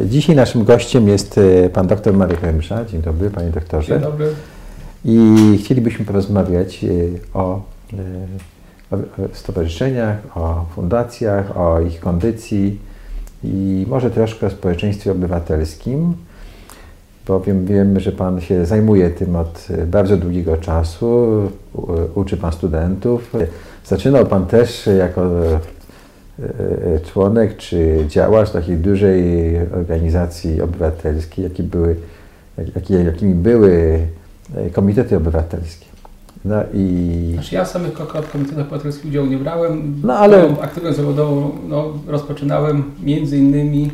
Dzisiaj naszym gościem jest e, pan dr Marek Remsza. Dzień dobry, panie doktorze. Dzień dobry. I chcielibyśmy porozmawiać e, o, e, o stowarzyszeniach, o fundacjach, o ich kondycji i może troszkę o społeczeństwie obywatelskim, bowiem wiem, że Pan się zajmuje tym od bardzo długiego czasu, uczy Pan studentów. Zaczynał Pan też jako członek czy działacz takiej dużej organizacji obywatelskiej, jaki były, jak, jakimi były komitety obywatelskie. No i... Znaczy ja samych komitetach obywatelskich udziału nie brałem. No ale... Aktywność zawodową no, rozpoczynałem między innymi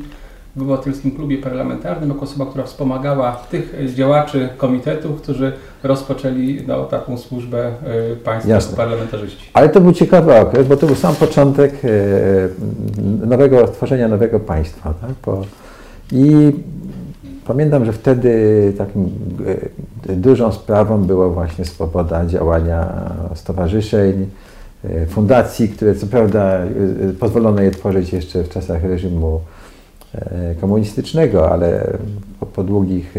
w Obywatelskim Klubie Parlamentarnym jako osoba, która wspomagała tych działaczy komitetów, którzy rozpoczęli no, taką służbę y, państwa parlamentarzyści. Ale to był ciekawy okres, bo to był sam początek y, nowego, tworzenia nowego państwa. Tak? I Pamiętam, że wtedy taką e, dużą sprawą była właśnie swoboda działania stowarzyszeń, e, fundacji, które co prawda e, pozwolono je tworzyć jeszcze w czasach reżimu komunistycznego, ale po, po długich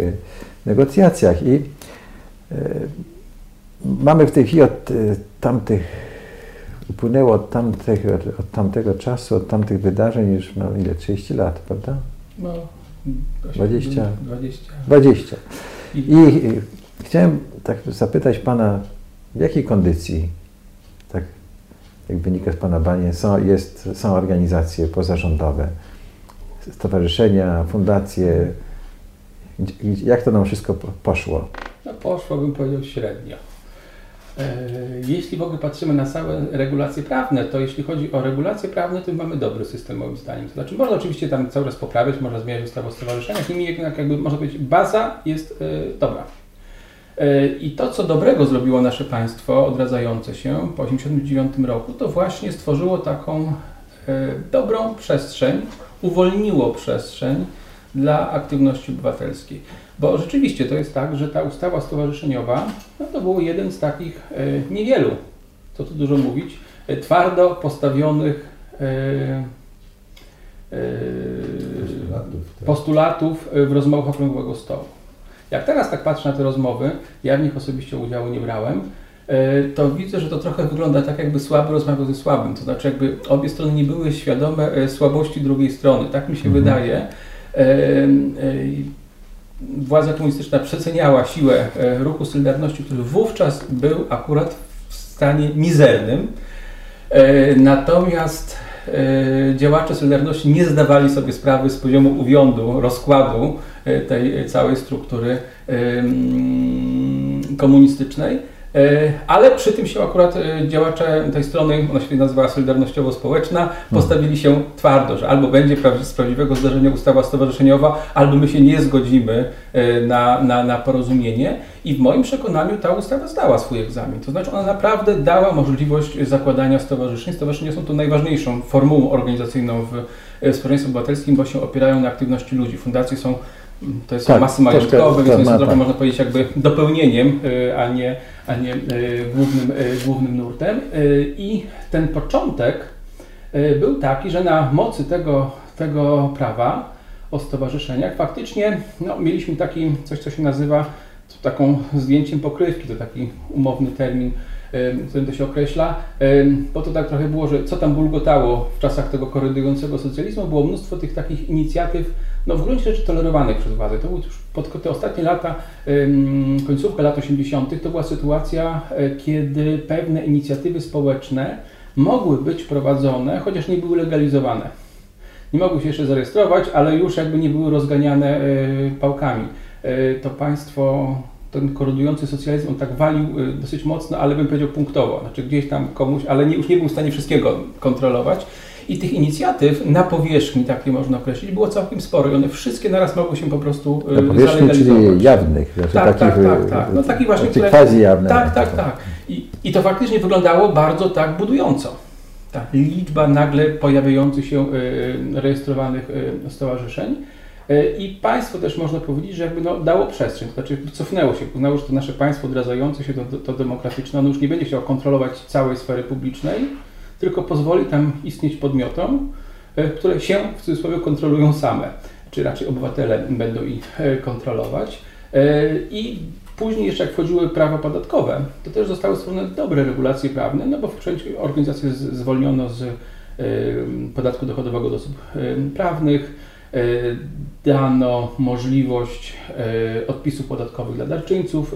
negocjacjach. I mamy w tej chwili od tamtych, upłynęło od tamtego, od tamtego czasu, od tamtych wydarzeń już no ile, 30 lat, prawda? No. 20. 20. 20. I, I chciałem tak zapytać Pana, w jakiej kondycji, tak jak wynika z Pana banie, są, jest, są organizacje pozarządowe, stowarzyszenia, fundacje, jak to nam wszystko poszło? No poszło, bym powiedział, średnio. E, jeśli w ogóle patrzymy na całe regulacje prawne, to jeśli chodzi o regulacje prawne, to mamy dobry system moim zdaniem. To znaczy można oczywiście tam cały czas poprawiać, można zmieniać ustawę o stowarzyszeniach, niemniej jednak jakby można powiedzieć baza jest e, dobra. E, I to, co dobrego zrobiło nasze państwo odradzające się po 1989 roku, to właśnie stworzyło taką dobrą przestrzeń, uwolniło przestrzeń dla aktywności obywatelskiej. Bo rzeczywiście to jest tak, że ta ustawa stowarzyszeniowa no to był jeden z takich e, niewielu, co tu dużo mówić, e, twardo postawionych e, postulatów, tak. postulatów w rozmowach okrągłego stołu. Jak teraz tak patrzę na te rozmowy, ja w nich osobiście udziału nie brałem, to widzę, że to trochę wygląda tak, jakby słaby rozmawiał ze słabym. To znaczy, jakby obie strony nie były świadome słabości drugiej strony. Tak mi się mhm. wydaje władza komunistyczna przeceniała siłę e, ruchu Solidarności, który wówczas był akurat w stanie mizernym. E, natomiast e, działacze Solidarności nie zdawali sobie sprawy z poziomu uwiądu, rozkładu tej całej struktury komunistycznej. E, ale przy tym się akurat e, działacze tej strony, ona się nazywała Solidarnościowo-Społeczna, postawili się twardo, że albo będzie z prawdziwego zdarzenia ustawa stowarzyszeniowa, albo my się nie zgodzimy e, na, na, na porozumienie. I w moim przekonaniu ta ustawa zdała swój egzamin. To znaczy ona naprawdę dała możliwość zakładania stowarzyszeń. Stowarzyszenia są tu najważniejszą formułą organizacyjną w społeczeństwie obywatelskim, bo się opierają na aktywności ludzi. Fundacje są to jest tak, masy majątkowe, więc jest to trochę, tak. można powiedzieć, jakby dopełnieniem, a nie, a nie głównym, głównym nurtem. I ten początek był taki, że na mocy tego, tego prawa o stowarzyszeniach faktycznie no, mieliśmy taki coś, co się nazywa taką zdjęciem pokrywki, to taki umowny termin, którym to się określa, bo to tak trochę było, że co tam bulgotało w czasach tego korydującego socjalizmu, było mnóstwo tych takich inicjatyw, no w gruncie rzeczy tolerowanych przez władzę. To były już pod te ostatnie lata, końcówka lat 80., to była sytuacja, e, kiedy pewne inicjatywy społeczne mogły być prowadzone, chociaż nie były legalizowane. Nie mogły się jeszcze zarejestrować, ale już jakby nie były rozganiane e, pałkami. E, to państwo, ten korodujący socjalizm, on tak walił dosyć mocno, ale bym powiedział punktowo. Znaczy gdzieś tam komuś, ale nie, już nie był w stanie wszystkiego kontrolować. I tych inicjatyw na powierzchni, takie można określić, było całkiem sporo i one wszystkie naraz mogły się po prostu Na powierzchni, czyli jawnych, znaczy tak, takich, tak, tak, tak. No taki właśnie, które, quasi jawne. Tak, tak, tak. I, I to faktycznie wyglądało bardzo tak budująco. Ta liczba nagle pojawiających się y, rejestrowanych y, stowarzyszeń. Y, I państwo też można powiedzieć, że jakby no, dało przestrzeń, to znaczy cofnęło się, uznało, że to nasze państwo odradzające się, to, to demokratyczne, ono już nie będzie chciało kontrolować całej sfery publicznej, tylko pozwoli tam istnieć podmiotom, e, które się w cudzysłowie kontrolują same. czy raczej obywatele będą ich kontrolować. I Później jeszcze jak wchodziły prawa podatkowe, to też zostały stworzone dobre regulacje prawne, no bo w części organizacje zwolniono z podatku dochodowego od osób prawnych, dano możliwość odpisów podatkowych dla darczyńców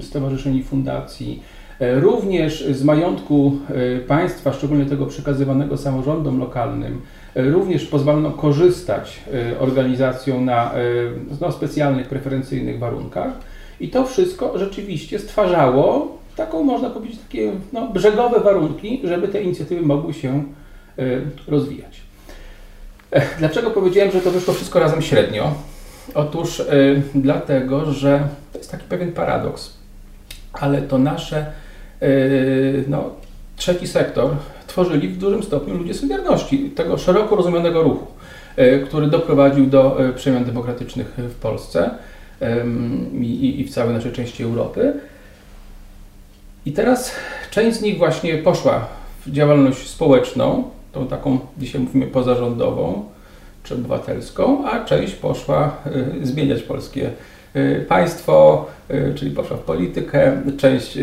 stowarzyszeń i fundacji. Również z majątku państwa, szczególnie tego przekazywanego samorządom lokalnym, również pozwolono korzystać organizacjom na no, specjalnych, preferencyjnych warunkach. I to wszystko rzeczywiście stwarzało taką, można powiedzieć, takie no, brzegowe warunki, żeby te inicjatywy mogły się rozwijać. Dlaczego powiedziałem, że to wyszło wszystko razem średnio? Otóż y, dlatego, że to jest taki pewien paradoks, ale to nasze, y, no, trzeci sektor tworzyli w dużym stopniu ludzie Solidarności, tego szeroko rozumianego ruchu, który doprowadził do przemian demokratycznych w Polsce i w całej naszej części Europy. I teraz część z nich właśnie poszła w działalność społeczną, tą taką dzisiaj mówimy pozarządową czy obywatelską, a część poszła y, zmieniać polskie y, państwo, y, czyli poszła w politykę, część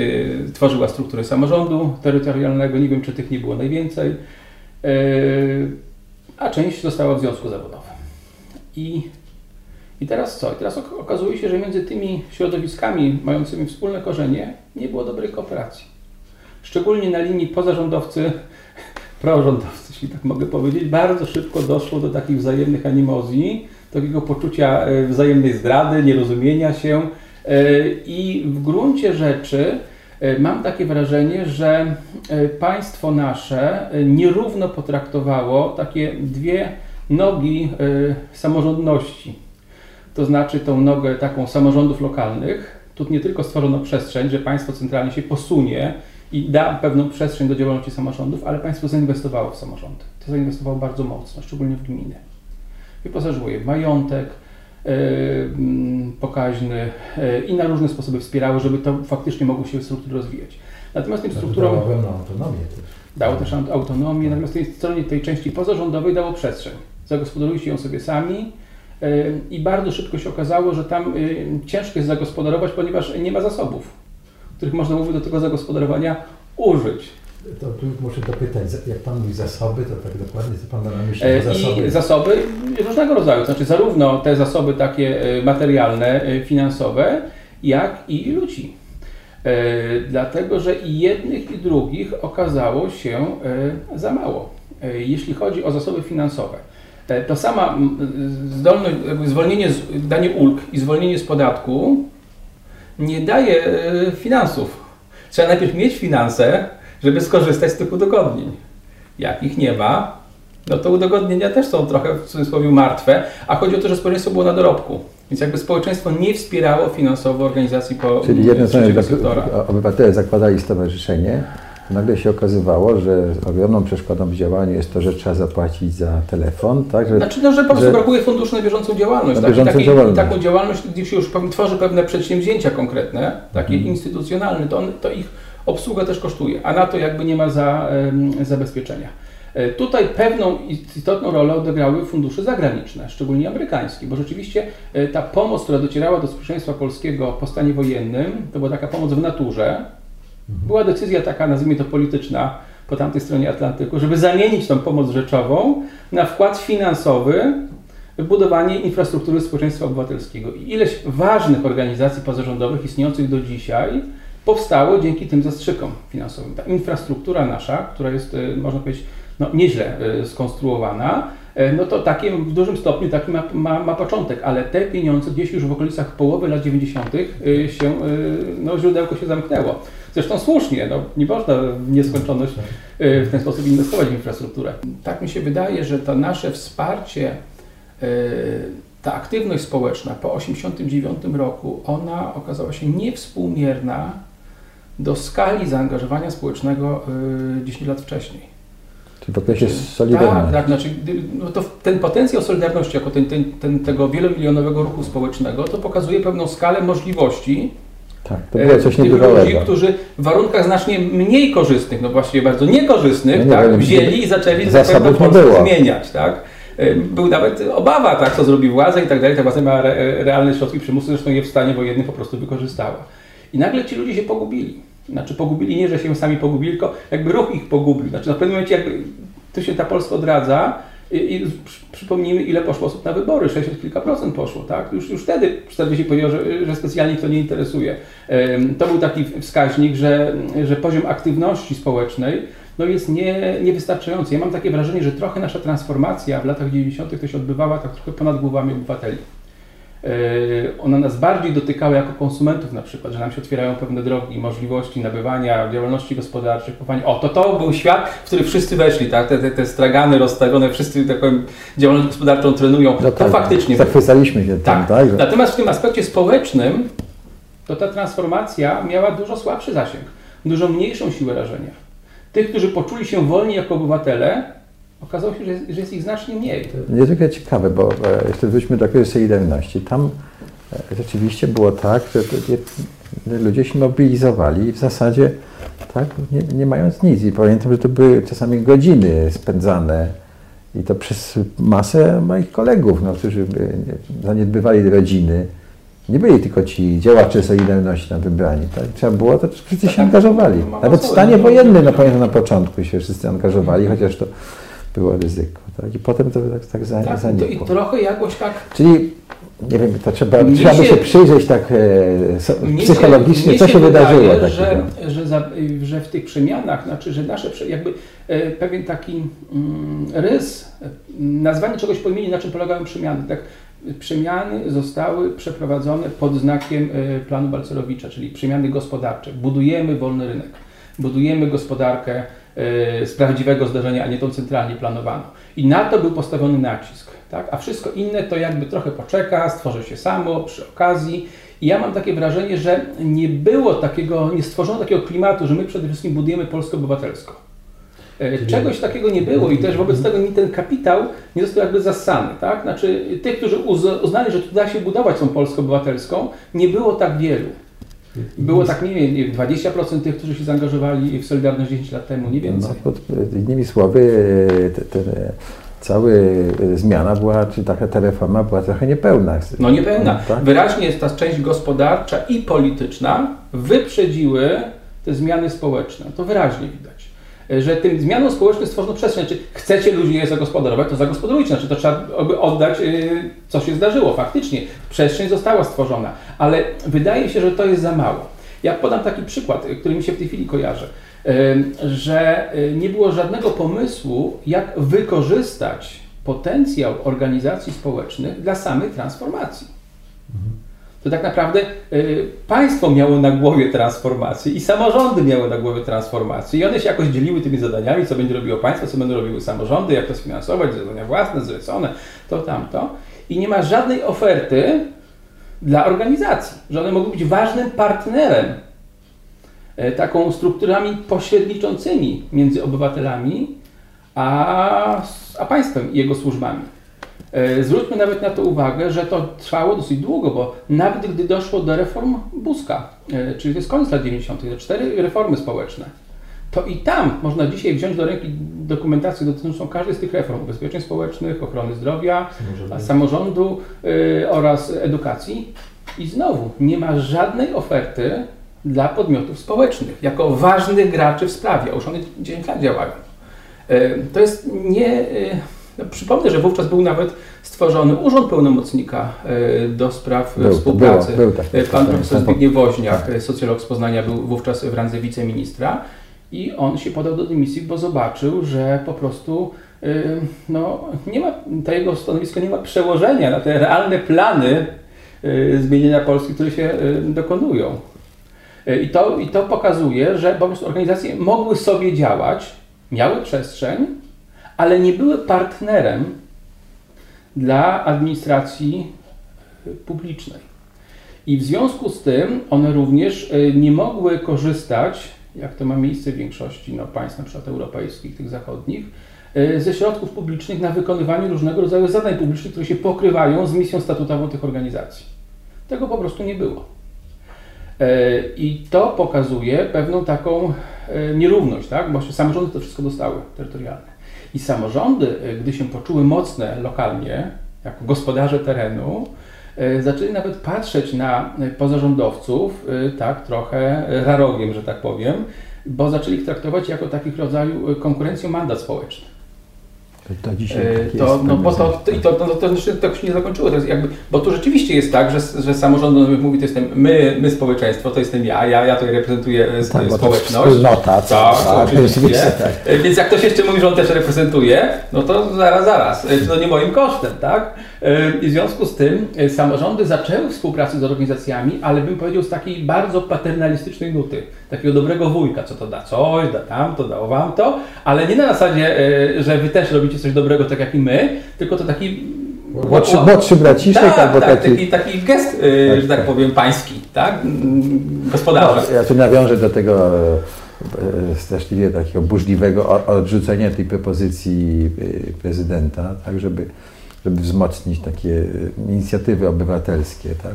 tworzyła struktury samorządu terytorialnego, nie wiem czy tych nie było najwięcej, a część została w związku zawodowym. I i teraz co? I teraz okazuje się, że między tymi środowiskami mającymi wspólne korzenie nie było dobrej kooperacji. Szczególnie na linii pozarządowcy, prorządowcy, jeśli tak mogę powiedzieć, bardzo szybko doszło do takich wzajemnych animozji, takiego poczucia e, wzajemnej zdrady, nierozumienia się e, i w gruncie rzeczy e, mam takie wrażenie, że państwo nasze nierówno potraktowało takie dwie nogi samorządności to znaczy tą nogę taką samorządów lokalnych. Tu nie tylko stworzono przestrzeń, że państwo centralnie się posunie i da pewną przestrzeń do działalności samorządów, ale państwo zainwestowało w samorządy. To zainwestowało bardzo mocno, szczególnie w gminy. Wyposażyło je w majątek yy, pokaźny yy, i na różne sposoby wspierało, żeby to faktycznie mogło się struktury rozwijać. Natomiast tym strukturom... Dało pewną autonomię też. Dało też autonomię, natomiast tej stronie tej części pozarządowej dało przestrzeń. Zagospodarujcie ją sobie sami, i bardzo szybko się okazało, że tam y, ciężko jest zagospodarować, ponieważ nie ma zasobów, których można mówić do tego zagospodarowania użyć. To tu muszę dopytać, jak Pan mówi zasoby, to tak dokładnie co Pan ma na myśli? Zasoby? I zasoby różnego rodzaju, to znaczy zarówno te zasoby takie y, materialne, y, finansowe, jak i ludzi. Dlatego, że i jednych i drugich okazało się za mało, jeśli chodzi o zasoby finansowe. E, to sama zdolność, zwolnienie, danie ulg i zwolnienie z podatku nie daje e, finansów. Trzeba najpierw mieć finanse, żeby skorzystać z tych udogodnień. Jak ich nie ma, no to udogodnienia też są trochę w cudzysłowie martwe, a chodzi o to, że społeczeństwo było na dorobku. Więc jakby społeczeństwo nie wspierało finansowo organizacji po Czyli jednym słowem, obywatele zakładali stowarzyszenie, nagle się okazywało, że ogromną przeszkodą w działaniu jest to, że trzeba zapłacić za telefon, tak? Że, znaczy, no, że po prostu że, brakuje funduszy na bieżącą działalność. Na tak? I, działalność. I taką działalność, gdzie się już tworzy pewne przedsięwzięcia konkretne, takie hmm. instytucjonalne, to, on, to ich obsługa też kosztuje, a na to jakby nie ma za, um, zabezpieczenia. E, tutaj pewną istotną rolę odegrały fundusze zagraniczne, szczególnie amerykańskie, bo rzeczywiście e, ta pomoc, która docierała do społeczeństwa polskiego po stanie wojennym, to była taka pomoc w naturze, była decyzja taka, nazwijmy to polityczna, po tamtej stronie Atlantyku, żeby zamienić tą pomoc rzeczową na wkład finansowy w budowanie infrastruktury społeczeństwa obywatelskiego. I ileś ważnych organizacji pozarządowych istniejących do dzisiaj powstało dzięki tym zastrzykom finansowym. Ta infrastruktura nasza, która jest, e, można powiedzieć, no, nieźle e, skonstruowana, e, no to w dużym stopniu taki ma, ma, ma, początek, ale te pieniądze gdzieś już w okolicach połowy lat 90. się, no, źródełko się zamknęło. Zresztą słusznie, no, nie można w nieskończoność y, w ten sposób inwestować w infrastrukturę. Tak mi się wydaje, że to nasze wsparcie, y, ta aktywność społeczna po 1989 roku, ona okazała się niewspółmierna do skali zaangażowania społecznego 10 y, lat wcześniej. Czyli w okresie Solidarności. Tak, tak znaczy, no to ten potencjał Solidarności jako ten, ten, ten, tego wielomilionowego ruchu społecznego, to pokazuje pewną skalę możliwości, tak, to było coś niebywałego. ludzi, którzy w warunkach znacznie mniej korzystnych, no właściwie bardzo niekorzystnych, no nie tak, wzięli i zaczęli zasobów nie było. zmieniać. Tak? był nawet obawa, tak, co zrobi władza i tak dalej. Ta władza miała realne środki przymusu, zresztą je w stanie wojennym po prostu wykorzystała. I nagle ci ludzie się pogubili. Znaczy pogubili nie, że się sami pogubili, tylko jakby ruch ich pogubił. Znaczy na pewnym momencie jakby tu się ta Polska odradza i, przypomnijmy ile poszło osób na wybory, 60 kilka procent poszło, tak? Już, już wtedy 40 powiedział, że, że specjalnie to nie interesuje. To był taki wskaźnik, że, że poziom aktywności społecznej no jest nie, niewystarczający. Ja mam takie wrażenie, że trochę nasza transformacja w latach 90. to się odbywała tak trochę ponad głowami obywateli. E, one nas bardziej dotykały jako konsumentów na przykład, że nam się otwierają pewne drogi, możliwości nabywania, działalności gospodarczej, kupowania. O, to to był świat, w który wszyscy weszli, tak? Te, te, te stragany rozstawione, wszyscy taką działalność gospodarczą trenują. To faktycznie. Zachwycaliśmy się tak. Tym, tak? Natomiast w tym aspekcie społecznym to ta transformacja miała dużo słabszy zasięg, dużo mniejszą siłę rażenia. Tych, którzy poczuli się wolni jako obywatele, okazało się, że jest, że jest ich znacznie mniej. Niezwykle ciekawe, bo e, jeszcze wróćmy do kryzysu Solidarności. Tam e, rzeczywiście było tak, że ludzie się mobilizowali w zasadzie tak, nie, nie mając nic. I pamiętam, że to były czasami godziny spędzane i to przez masę moich kolegów, no, którzy zaniedbywali rodziny. Nie byli tylko ci działacze Solidarności na wybrani. Tak? Trzeba było, to wszyscy się angażowali. Nawet w stanie wojennym, no pamiętam na początku się wszyscy angażowali, chociaż to było ryzyko. Tak? I potem to tak, tak, za, tak zanikło. I trochę jakoś tak... Czyli, nie wiem, to trzeba, trzeba się, by się przyjrzeć tak e, psychologicznie, się, co się, wydarzyło. Wydaje, że, że, za, że, w tych przemianach, znaczy, że nasze, jakby e, pewien taki mm, rys, nazwanie czegoś po imieniu, na czym polegają przemiany. Tak? Przemiany zostały przeprowadzone pod znakiem e, planu Balcerowicza, czyli przemiany gospodarcze. Budujemy wolny rynek, budujemy gospodarkę z prawdziwego zdarzenia, a nie tą centralnie planowaną. I na to był postawiony nacisk. Tak? A wszystko inne to jakby trochę poczeka, stworzy się samo przy okazji. I ja mam takie wrażenie, że nie było takiego, nie stworzono takiego klimatu, że my przede wszystkim budujemy Polskę obywatelską. E, czegoś takiego nie było i też wobec tego ten kapitał nie został jakby zasany. Tak? Znaczy tych, którzy uznali, że tu da się budować tą Polskę obywatelską, nie było tak wielu. Było tak, nie wiem, 20% tych, którzy się zaangażowali w Solidarność 10 lat temu, nie więcej. No, pod, innymi słowy, te, te, cała zmiana była, czy taka ta reforma była trochę niepełna. No niepełna. No, tak? Wyraźnie ta część gospodarcza i polityczna wyprzedziły te zmiany społeczne. To wyraźnie widać że tym zmianom społecznym stworzono przestrzeń. Znaczy, chcecie ludzi je zagospodarować, to zagospodarujcie. Znaczy, to trzeba oddać, y, co się zdarzyło. Faktycznie, przestrzeń została stworzona, ale wydaje się, że to jest za mało. Ja podam taki przykład, który mi się w tej chwili kojarzy, że nie było żadnego pomysłu, jak wykorzystać potencjał organizacji społecznych dla samej transformacji. Mhm to tak naprawdę y, państwo miało na głowie transformację i samorządy miały na głowie transformację i one się jakoś dzieliły tymi zadaniami, co będzie robiło państwo, co będą robiły samorządy, jak to sfinansować, zadania własne, zlecone, to tamto. I nie ma żadnej oferty dla organizacji, że one mogą być ważnym partnerem, y, taką strukturami pośredniczącymi między obywatelami a, a państwem i jego służbami. E, zwróćmy nawet na to uwagę, że to trwało dosyć długo, bo nawet gdy doszło do reform Buzka, e, czyli to jest koniec lat 90., te cztery reformy społeczne, to i tam można dzisiaj wziąć do ręki dokumentację dotyczącą każdej z tych reform ubezpieczeń społecznych, ochrony zdrowia, samorządu, yy, oraz edukacji. I znowu nie ma żadnej oferty dla podmiotów społecznych, jako ważnych graczy w sprawie, a już one 10 lat działają. To jest nie. Przypomnę, że wówczas był nawet stworzony Urząd Pełnomocnika e, do spraw był, współpracy. Było, był taki, Pan profesor Zbigniew Woźniak, tak. socjolog z Poznania, był wówczas w randze wiceministra i on się podał do dymisji, bo zobaczył, że po prostu e, no, nie ma, to jego stanowisko nie ma przełożenia na te realne plany e, zmienienia Polski, które się dokonują. I to, I to pokazuje, że po prostu organizacje mogły sobie działać, miały przestrzeń, ale nie były partnerem dla administracji publicznej. I w związku z tym one również e, nie mogły korzystać, jak to ma miejsce w większości no, państw, przykład europejskich, tych zachodnich, e, ze środków publicznych na wykonywanie różnego rodzaju zadań publicznych, które się pokrywają z misją statutową tych organizacji. Tego po prostu nie było. E, I to pokazuje pewną taką nierówność, tak? bo samorządy to wszystko dostały terytorialne. I samorządy, gdy się poczuły mocne lokalnie, jako gospodarze terenu, zaczęli nawet patrzeć na pozarządowców tak trochę rarowiem, że tak powiem, bo zaczęli ich traktować jako takich rodzaju konkurencją mandat społeczny. To dzisiaj tak to, no, bo to, to, i to, to, to, to, się nie zakończyło. To jest jakby, bo tu rzeczywiście jest tak, że, że samorząd mówi, to jestem my, my społeczeństwo, to jestem ja, ja, ja tutaj reprezentuję tak, społeczność. Wspólnota, co, tak, tak, oczywiście. Tak. Więc jak ktoś jeszcze mówi, że on też reprezentuje, no to zaraz, zaraz, to nie moim kosztem, tak? I w związku z tym samorządy zaczęły współpracę z organizacjami, ale bym powiedział z takiej bardzo paternalistycznej nuty, takiego dobrego wujka, co to da coś, da tamto, dało wam to, ale nie na zasadzie, że wy też robicie coś dobrego tak jak i my, tylko to taki Młodszy, młodszy braciszek tak, albo tak, taki... taki... taki gest, tak, że tak, tak, powiem, pański, tak? Gospodarza. No, ja tu nawiążę do tego straszliwie takiego burzliwego odrzucenia tej propozycji prezydenta, tak, żeby żeby wzmocnić takie inicjatywy obywatelskie, tak?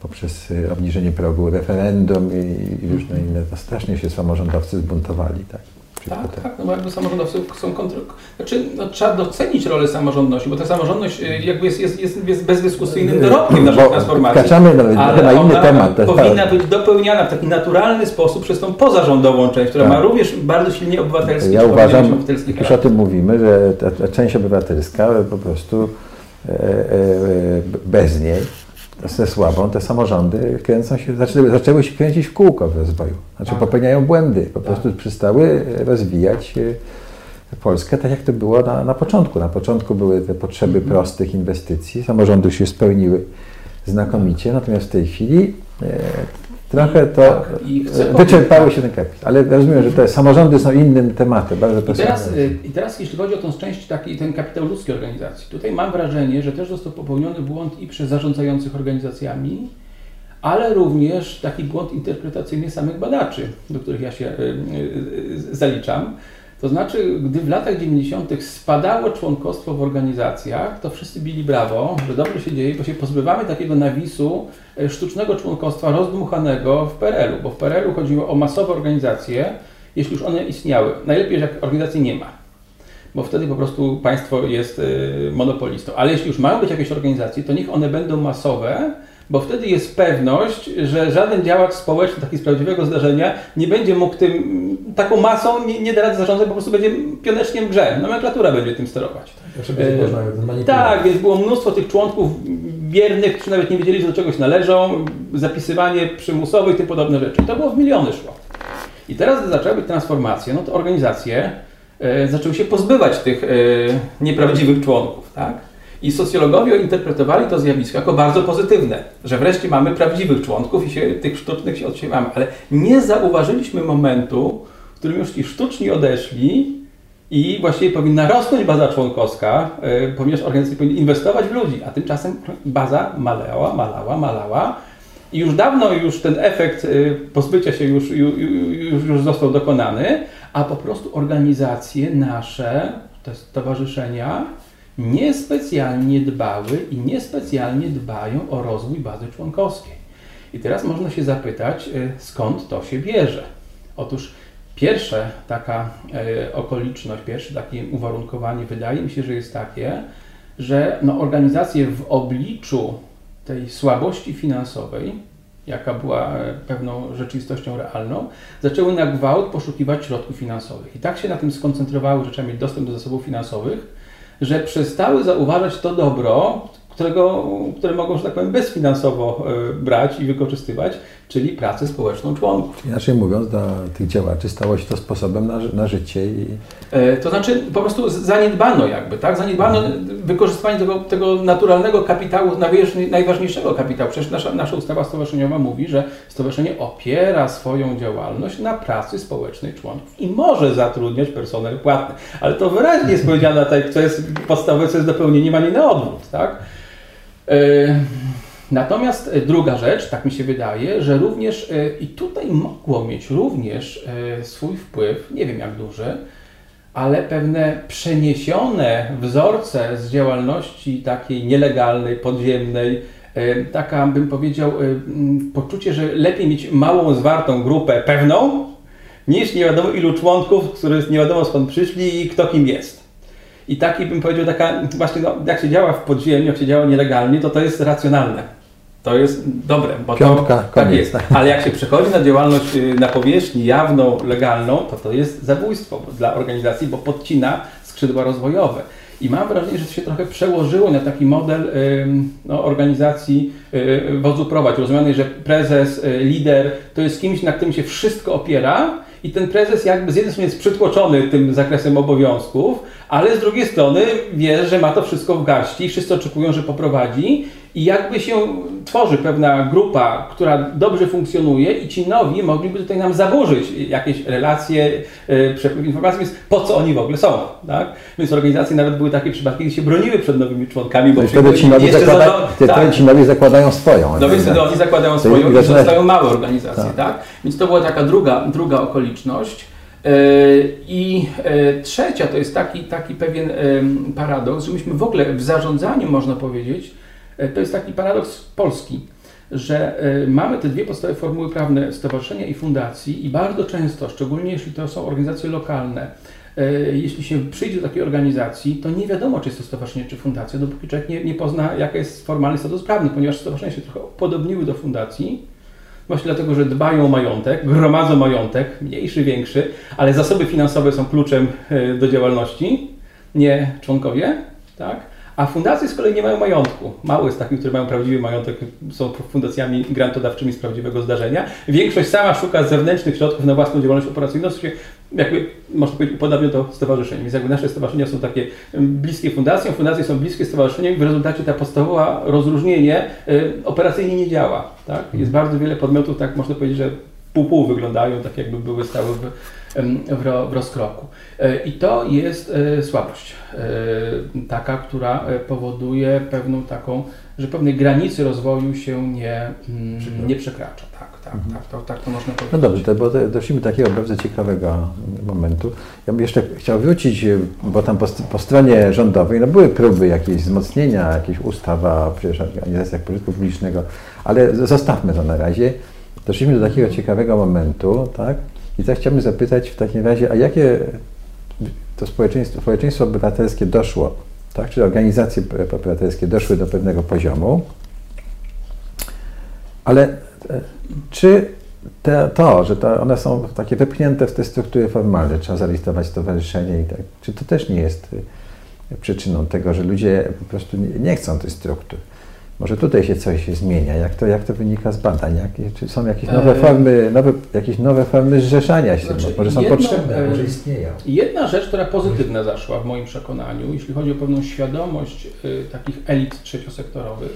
Poprzez obniżenie progu referendum i, i różne inne. To strasznie się samorządowcy zbuntowali. Tak? Tak, tak, no bo jakby samorządowcy są kontrol... Znaczy, no, trzeba docenić rolę samorządności, bo ta samorządność y, jakby jest, jest, jest, bezdyskusyjnym dorobkiem naszej transformacji. Wkraczamy na, ale na inny temat. powinna być dopełniana w taki naturalny sposób przez tą pozarządową część, która tak. ma również bardzo silnie obywatelski Ja uważam, jak już o tym mówimy, że ta, ta część obywatelska po prostu e, e, e bez niej ze słabą, te samorządy kręcą się, zaczęły, zaczęły się kręcić w kółko w rozwoju. Znaczy tak. popełniają błędy, po tak. prostu przestały rozwijać e, Polskę tak jak to było na, na początku. Na początku były te potrzeby mhm. prostych inwestycji, samorządy się spełniły znakomicie, natomiast w tej chwili e, Trochę to tak, wyczerpały się ten kapitał, ale rozumiem, że te samorządy są innym tematem, bardzo I teraz, I teraz jeśli chodzi o tą część, taki, ten kapitał ludzki organizacji, tutaj mam wrażenie, że też został popełniony błąd i przez zarządzających organizacjami, ale również taki błąd interpretacyjny samych badaczy, do których ja się y, zaliczam. To znaczy, gdy w latach 90. spadało członkostwo w organizacjach, to wszyscy bili brawo, że dobrze się dzieje, bo się pozbywamy takiego nawisu e, sztucznego członkostwa rozdmuchanego w PRL-u, bo w PRL-u chodziło o masowe organizacje, jeśli już one istniały. Najlepiej, jak organizacji nie ma, bo wtedy po prostu państwo jest e, monopolistą. Ale jeśli już mają być jakieś organizacje, to niech one będą masowe, bo wtedy jest pewność, że żaden działacz społeczny taki z prawdziwego zdarzenia nie będzie mógł tym, taką masą nie, nie da rady zarządzać, po prostu będzie pioneczkiem grze. Nomenklatura będzie tym sterować. E, tak, więc było mnóstwo tych członków biernych, którzy nawet nie wiedzieli, że do czegoś należą, zapisywanie przymusowe i tym podobne rzeczy. I to było w miliony szło. I teraz, gdy zaczęły być transformacje, no to organizacje e, zaczęły się pozbywać tych e, nieprawdziwych członków, tak? I socjologowie interpretowali to zjawisko jako bardzo pozytywne, że wreszcie mamy prawdziwych członków i się, tych sztucznych się odsiewamy, ale nie zauważyliśmy momentu, w którym już ci sztuczni odeszli i właściwie powinna rosnąć baza członkowska, yy, ponieważ organizacje powinny inwestować w ludzi, a tymczasem baza malała, malała, malała. I już dawno już ten efekt yy, pozbycia się już, już, już, już został dokonany, a po prostu organizacje nasze, te stowarzyszenia, niespecjalnie dbały i niespecjalnie dbają o rozwój bazy członkowskiej. I teraz można się zapytać, e, skąd to się bierze. Otóż pierwsza taka e, okoliczność, pierwsze takie uwarunkowanie wydaje mi się, że jest takie, że no, organizacje w obliczu tej słabości finansowej, jaka była e, pewną rzeczywistością realną, zaczęły na gwałt poszukiwać środków finansowych. I tak się na tym skoncentrowały, że trzeba mieć dostęp do zasobów finansowych, że przestały zauważać to dobro, którego, które mogą, że tak powiem, bezfinansowo e, brać i wykorzystywać, czyli pracę społeczną członków. Inaczej mówiąc, dla tych działaczy stało się to sposobem na, na życie. I... E, to znaczy po prostu zaniedbano jakby, tak? Zaniedbano wykorzystywanie tego, tego naturalnego kapitału, najważniejszego kapitału. Przecież nasza, nasza ustawa stowarzyszeniowa mówi, że stowarzyszenie opiera swoją działalność na pracy społecznej członków i może zatrudniać personel płatny. Ale to wyraźnie jest powiedziane, co jest podstawowe, co jest dopełnieniem, a nie na odwrót, tak? E, natomiast druga rzecz, tak mi się wydaje, że również e, i tutaj mogło mieć również e, swój wpływ, nie wiem jak duży, ale pewne przeniesione wzorce z działalności takiej nielegalnej, podziemnej, taka bym powiedział, poczucie, że lepiej mieć małą, zwartą grupę pewną, niż nie wiadomo ilu członków, którzy nie wiadomo skąd przyszli i kto kim jest. I taki bym powiedział, taka właśnie no, jak się działa w podziemiu, jak się działa nielegalnie, to to jest racjonalne. To jest dobre, bo Piątka, to tak koniec, jest. Ale jak się przechodzi na działalność y, na powierzchni jawną, legalną, to to jest zabójstwo dla organizacji, bo podcina skrzydła rozwojowe. I mam wrażenie, że to się trochę przełożyło na taki model no, organizacji y, wodzu prowadź. Rozumiany, że prezes, y, lider to jest kimś, na którym się wszystko opiera i ten prezes jakby z jednej strony jest przytłoczony tym zakresem obowiązków, ale z drugiej strony wie, że ma to wszystko w garści i wszyscy oczekują, że poprowadzi i jakby się tworzy pewna grupa, która dobrze funkcjonuje i ci nowi mogliby tutaj nam zaburzyć jakieś relacje, yy, przepływ informacji, więc po co oni w ogóle są, tak? Więc organizacje nawet były takie przypadki, gdzie się broniły przed nowymi członkami, bo wtedy ci nowi, zakłada, wtedy tak. ci nowi zakładają swoją. No więc wtedy oni zakładają swoją i zostają małe organizacje, tak. Tak. Więc to była taka druga, druga okoliczność. Yy, I yy, trzecia to jest taki, taki pewien paradoks, że myśmy w ogóle w zarządzaniu, można powiedzieć, to jest taki paradoks polski, że yy, mamy te dwie podstawowe formuły prawne stowarzyszenia i fundacji i bardzo często, szczególnie jeśli to są organizacje lokalne, yy, jeśli się przyjdzie do takiej organizacji, to nie wiadomo, czy jest to stowarzyszenie, czy fundacja, dopóki człowiek nie, nie pozna, jaki jest formalny status prawny, ponieważ stowarzyszenia się trochę podobniły do fundacji, Właśnie dlatego, że dbają o majątek, gromadzą majątek, mniejszy, większy, ale zasoby finansowe są kluczem e, do działalności, nie członkowie, tak? A fundacje z kolei nie mają majątku. Mało jest takich, które mają prawdziwy majątek, są fundacjami grantodawczymi z prawdziwego zdarzenia. Większość sama szuka zewnętrznych środków na własną działalność operacyjną, co się jakby, można powiedzieć, upodabnia do stowarzyszeń. Więc jakby nasze stowarzyszenia są takie bliskie fundacjom, fundacje są bliskie stowarzyszeniom i w rezultacie ta podstawowa rozróżnienie y, operacyjnie nie działa. Tak? Jest bardzo wiele podmiotów, tak można powiedzieć, że pół-pół wyglądają, tak jakby były stały w, w, ro, w rozkroku. E, I to jest e, słabość, e, taka, która powoduje pewną taką, że pewnej granicy rozwoju się nie, mm, nie przekracza. Tak, tak, tak, to, tak to można powiedzieć. No dobrze, to, bo to doszliśmy do takiego bardzo ciekawego momentu. Ja bym jeszcze chciał wrócić, bo tam po, po stronie rządowej no były próby jakiejś wzmocnienia, jakieś ustawa przecież o organizacjach pożytku publicznego, ale zostawmy to na razie. Doszliśmy do takiego ciekawego momentu, tak? I tak chciałbym zapytać w takim razie, a jakie to społeczeństwo, społeczeństwo obywatelskie doszło, tak? Czy organizacje obywatelskie doszły do pewnego poziomu, ale e, czy te, to, że to one są takie wepchnięte w te struktury formalne, trzeba zarejestrować stowarzyszenie i tak, czy to też nie jest y, przyczyną tego, że ludzie po prostu nie, nie chcą tych struktur? Może tutaj się coś zmienia, jak to, jak to wynika z badań, jak, czy są jakieś nowe Eee. formy, nowe, jakieś nowe formy zrzeszania się, Znaczy, może są potrzebne, e, może istnieją. Jedna rzecz, która pozytywna zaszła w moim przekonaniu, jeśli chodzi o pewną świadomość y, takich elit trzeciosektorowych,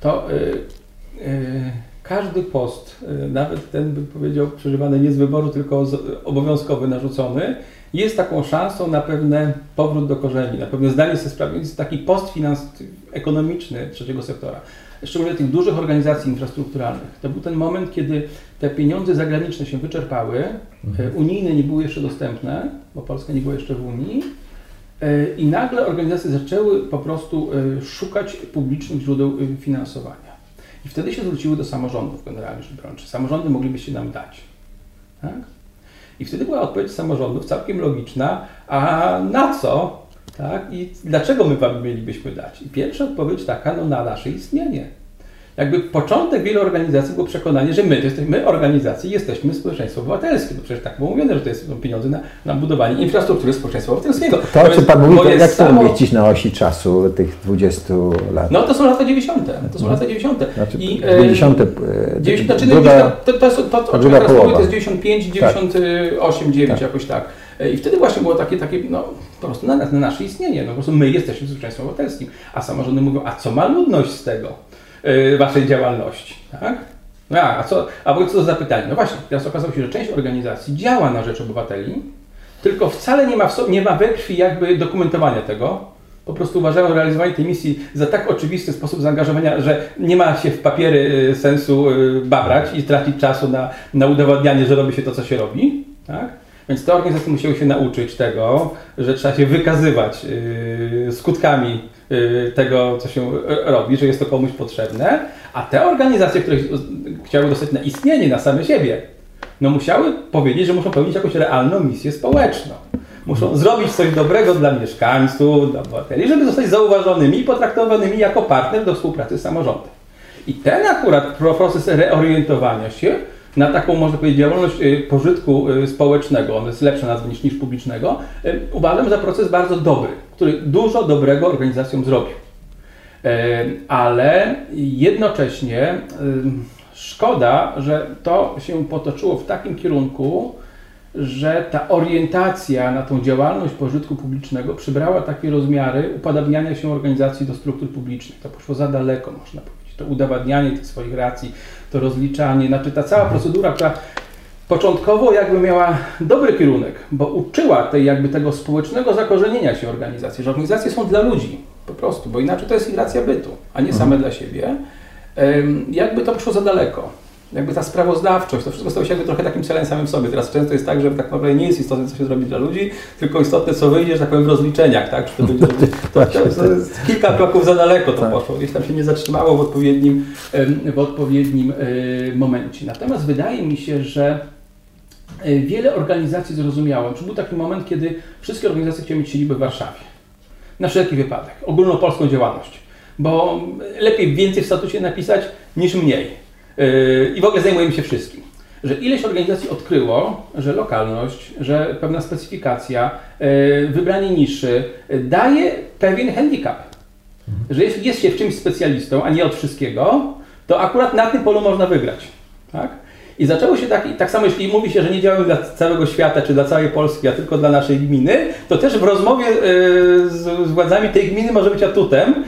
to y, y, każdy post, nawet ten bym powiedział przeżywany nie z wyboru, tylko z, obowiązkowy, narzucony, jest taką szansą na pewne powrót do korzeni, na pewne zdanie sobie sprawy. Jest taki post finans ekonomiczny trzeciego sektora, szczególnie tych dużych organizacji infrastrukturalnych. To był ten moment, kiedy te pieniądze zagraniczne się wyczerpały, e, unijne nie były jeszcze dostępne, bo Polska nie była jeszcze w Unii. e, I nagle organizacje zaczęły po prostu e, szukać publicznych źródeł finansowania. I wtedy się zwróciły do samorządów generalnie rzecz biorąc. Samorządy moglibyście nam dać? Tak? I wtedy była odpowiedź samorządów całkiem logiczna, a na co? Tak? I dlaczego my wam mielibyśmy dać? I pierwsza odpowiedź taka, no na nasze istnienie. Jakby początek wielu organizacji było przekonanie, że my, to jesteśmy, my organizacje, jesteśmy społeczeństwo obywatelskie. To przecież tak było mówione, że to jest, są pieniądze na, na budowanie infrastruktury społeczeństwa obywatelskiego. To, o czym więc- Pan mówi, to jak to samo- umieścić na osi czasu tych 20 lat? No to są lata 90. To są No. lata 90. Znaczy, I, 90. e, e, 90 znaczy, druga, no, to, to, to, to, druga to jest 95, 98, 9 Tak. jakoś tak. I wtedy właśnie było takie, takie no po prostu na, na nasze istnienie, no po prostu my jesteśmy społeczeństwem obywatelskim, a samorządy mówią, a co ma ludność z tego, e, waszej działalności, tak? No, a, a co, a bo co to za pytanie? No właśnie, teraz okazało się, że część organizacji działa na rzecz obywateli, tylko wcale nie ma, w so, nie ma we krwi jakby dokumentowania tego, po prostu uważają realizowanie tej misji za tak oczywisty sposób zaangażowania, że nie ma się w papiery y, sensu y, babrać i tracić czasu na, na udowadnianie, że robi się to, co się robi. Tak? Więc te organizacje musiały się nauczyć tego, że trzeba się wykazywać y, skutkami y, tego, co się y, robi, że jest to komuś potrzebne, a te organizacje, które chciały dostać na istnienie, na same siebie, no musiały powiedzieć, że muszą pełnić jakąś realną misję społeczną. Muszą zrobić coś dobrego dla mieszkańców, dla obywateli, żeby zostać zauważonymi i potraktowanymi jako partner do współpracy z samorządem. I ten akurat proces reorientowania się na taką, można powiedzieć, działalność y, pożytku y, społecznego, on jest lepsza nazwa niż, niż publicznego, y, uważam za proces bardzo dobry, który dużo dobrego organizacjom zrobił. Ale jednocześnie szkoda, że to się potoczyło w takim kierunku, że ta orientacja na tą działalność pożytku publicznego przybrała takie rozmiary upodabniania się organizacji do struktur publicznych. To poszło za daleko, można powiedzieć. To udowadnianie tych swoich racji, to rozliczanie, znaczy ta cała procedura, która początkowo jakby miała dobry kierunek, bo uczyła tej jakby tego społecznego zakorzenienia się organizacji, że organizacje są dla ludzi, po prostu, bo inaczej to jest ich racja bytu, a nie same mhm. dla siebie. Jakby to poszło za daleko jakby ta sprawozdawczość, to wszystko stało się jakby trochę takim celem samym w sobie. Teraz często jest tak, że tak naprawdę nie jest istotne, co się zrobi dla ludzi, tylko istotne, co wyjdzie, że tak powiem, w rozliczeniach, tak? Czy to, będzie, to, to, to jest kilka kroków za daleko to tak. poszło, gdzieś tam się nie zatrzymało w odpowiednim, w odpowiednim e, momencie. Natomiast wydaje mi się, że e, wiele organizacji zrozumiało, czy był taki moment, kiedy wszystkie organizacje chciały mieć siedzibę w Warszawie. Na wszelki wypadek, ogólnopolską działalność. Bo lepiej więcej w statucie napisać niż mniej. Yy, i w ogóle zajmujemy się wszystkim. Że ileś organizacji odkryło, że lokalność, że pewna specyfikacja, yy, wybranie niszy yy, daje pewien handicap. Że jeśli jest się w czymś specjalistą, a nie od wszystkiego, to akurat na tym polu można wygrać. Tak? I zaczęło się tak, tak samo jeśli mówi się, że nie działamy dla całego świata czy dla całej Polski, a tylko dla naszej gminy, to też w rozmowie z, z władzami tej gminy może być atutem,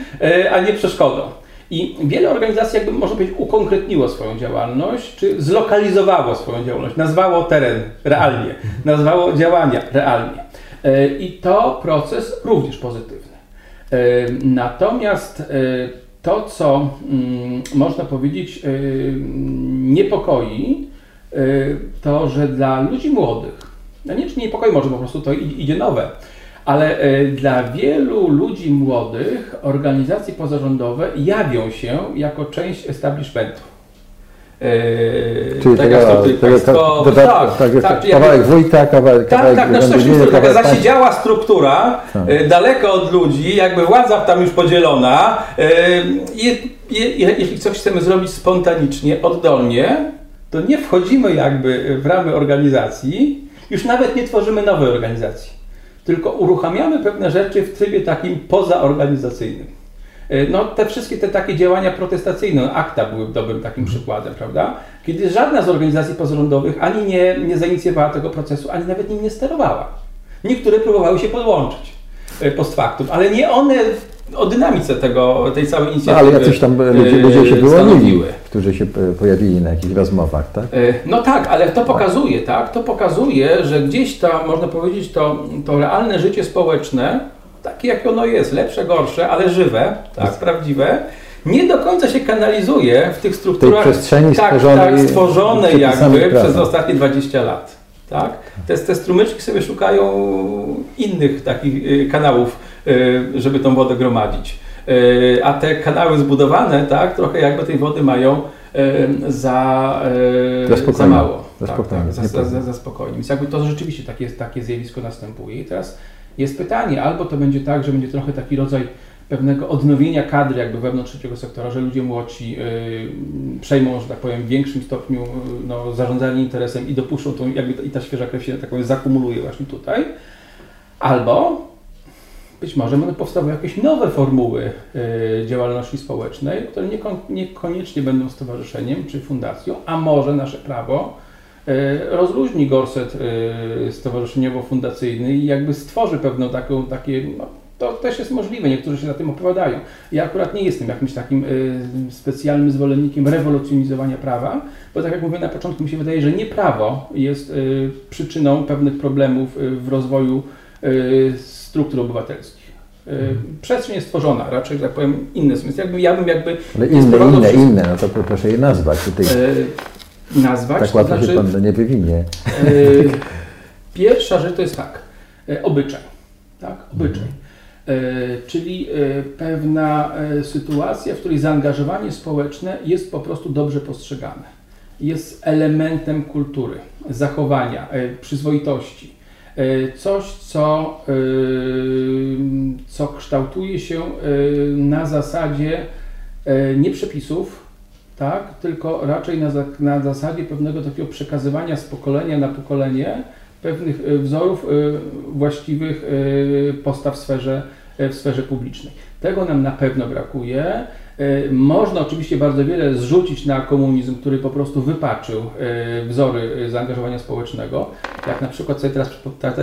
a nie przeszkodą. I wiele organizacji, jakby można powiedzieć, ukonkretniło swoją działalność, czy zlokalizowało swoją działalność, nazwało teren realnie, nazwało działania realnie. E, I to proces również pozytywny. E, natomiast e, to, co mm, można powiedzieć niepokoi, to, że dla ludzi młodych, no nie, czy niepokoi, może po prostu to idzie nowe, ale e, dla wielu ludzi młodych organizacje pozarządowe jawią się jako część establishmentu. Yy, Czyli taka państwo, to, tak, tak, tak, tak, kawałek wójta, kawałek Tak, kawałek tak, znaczy coś taka zasiedziała struktura, tak. E, daleko od ludzi, jakby władza tam już podzielona. I, jeśli coś chcemy zrobić spontanicznie, oddolnie, to nie wchodzimy jakby w ramy organizacji, już nawet nie tworzymy nowej organizacji tylko uruchamiamy pewne rzeczy w trybie takim pozaorganizacyjnym. E, no, te wszystkie te takie działania protestacyjne, akta były dobrym takim mhm. przykładem, prawda? Kiedy żadna z organizacji pozarządowych ani nie, nie zainicjowała tego procesu, ani nawet nim nie sterowała. Niektóre próbowały się podłączyć e, post factum, ale nie one o dynamice tego, tej całej inicjatywy. No, ale jacyś tam ludzie, ludzie się wyłonili, którzy się pojawili na jakichś rozmowach, tak? E, no tak, ale to pokazuje, tak? To pokazuje, że gdzieś to, można powiedzieć, to, to realne życie społeczne, takie jak ono jest, lepsze, gorsze, ale żywe, tak, prawdziwe, nie do końca się kanalizuje w tych strukturach tej przestrzeni tak, stworzonej, tak, stworzonej jakby przez ostatnie 20 lat. Tak? Te, te strumyczki sobie szukają innych takich y, kanałów Y, żeby tą wodę gromadzić. Y, a te kanały zbudowane, tak, trochę jakby tej wody mają za, za, mało. Za tak, tak, za, za, za, spokojnie. Więc jakby to rzeczywiście takie, takie zjawisko następuje. I teraz jest pytanie, albo to będzie tak, że będzie trochę taki rodzaj pewnego odnowienia kadry jakby wewnątrz trzeciego sektora, że ludzie młodsi przejmą, że tak powiem, w większym stopniu no, zarządzanie interesem i dopuszczą tą, jakby i ta świeża krew się tak powiem, zakumuluje właśnie tutaj. Albo być może będą powstawały jakieś nowe formuły y, działalności społecznej, które niekoniecznie będą stowarzyszeniem czy fundacją, a może nasze prawo y, rozluźni gorset y, stowarzyszeniowo-fundacyjny i jakby stworzy pewną taką, takie, no, to też jest możliwe, niektórzy się na tym opowiadają. Ja akurat nie jestem jakimś takim specjalnym zwolennikiem rewolucjonizowania prawa, bo tak jak mówię na początku, mi się wydaje, że nie prawo jest przyczyną pewnych problemów w rozwoju struktur obywatelskich. Hmm. Przestrzeń jest stworzona, raczej, tak powiem, inne są. Więc jakby, ja bym jakby... Ale inne, inne, wszystko. inne, no to proszę je nazwać tutaj. E, nazwać? Tak łatwo znaczy, się Pan nie wywinie. E, pierwsza rzecz to jest tak, e, obyczaj. Tak? Obyczaj. Hmm. czyli pewna sytuacja, w której zaangażowanie społeczne jest po prostu dobrze postrzegane jest elementem kultury, zachowania, przyzwoitości. Coś, co, co kształtuje się na zasadzie nie przepisów, tak, tylko raczej na, na zasadzie pewnego takiego przekazywania z pokolenia na pokolenie pewnych e, wzorów e, właściwych e, postaw w sferze, w sferze publicznej. Tego nam na pewno brakuje. Można oczywiście bardzo wiele zrzucić na komunizm, który po prostu wypaczył wzory zaangażowania społecznego, jak na przykład sobie teraz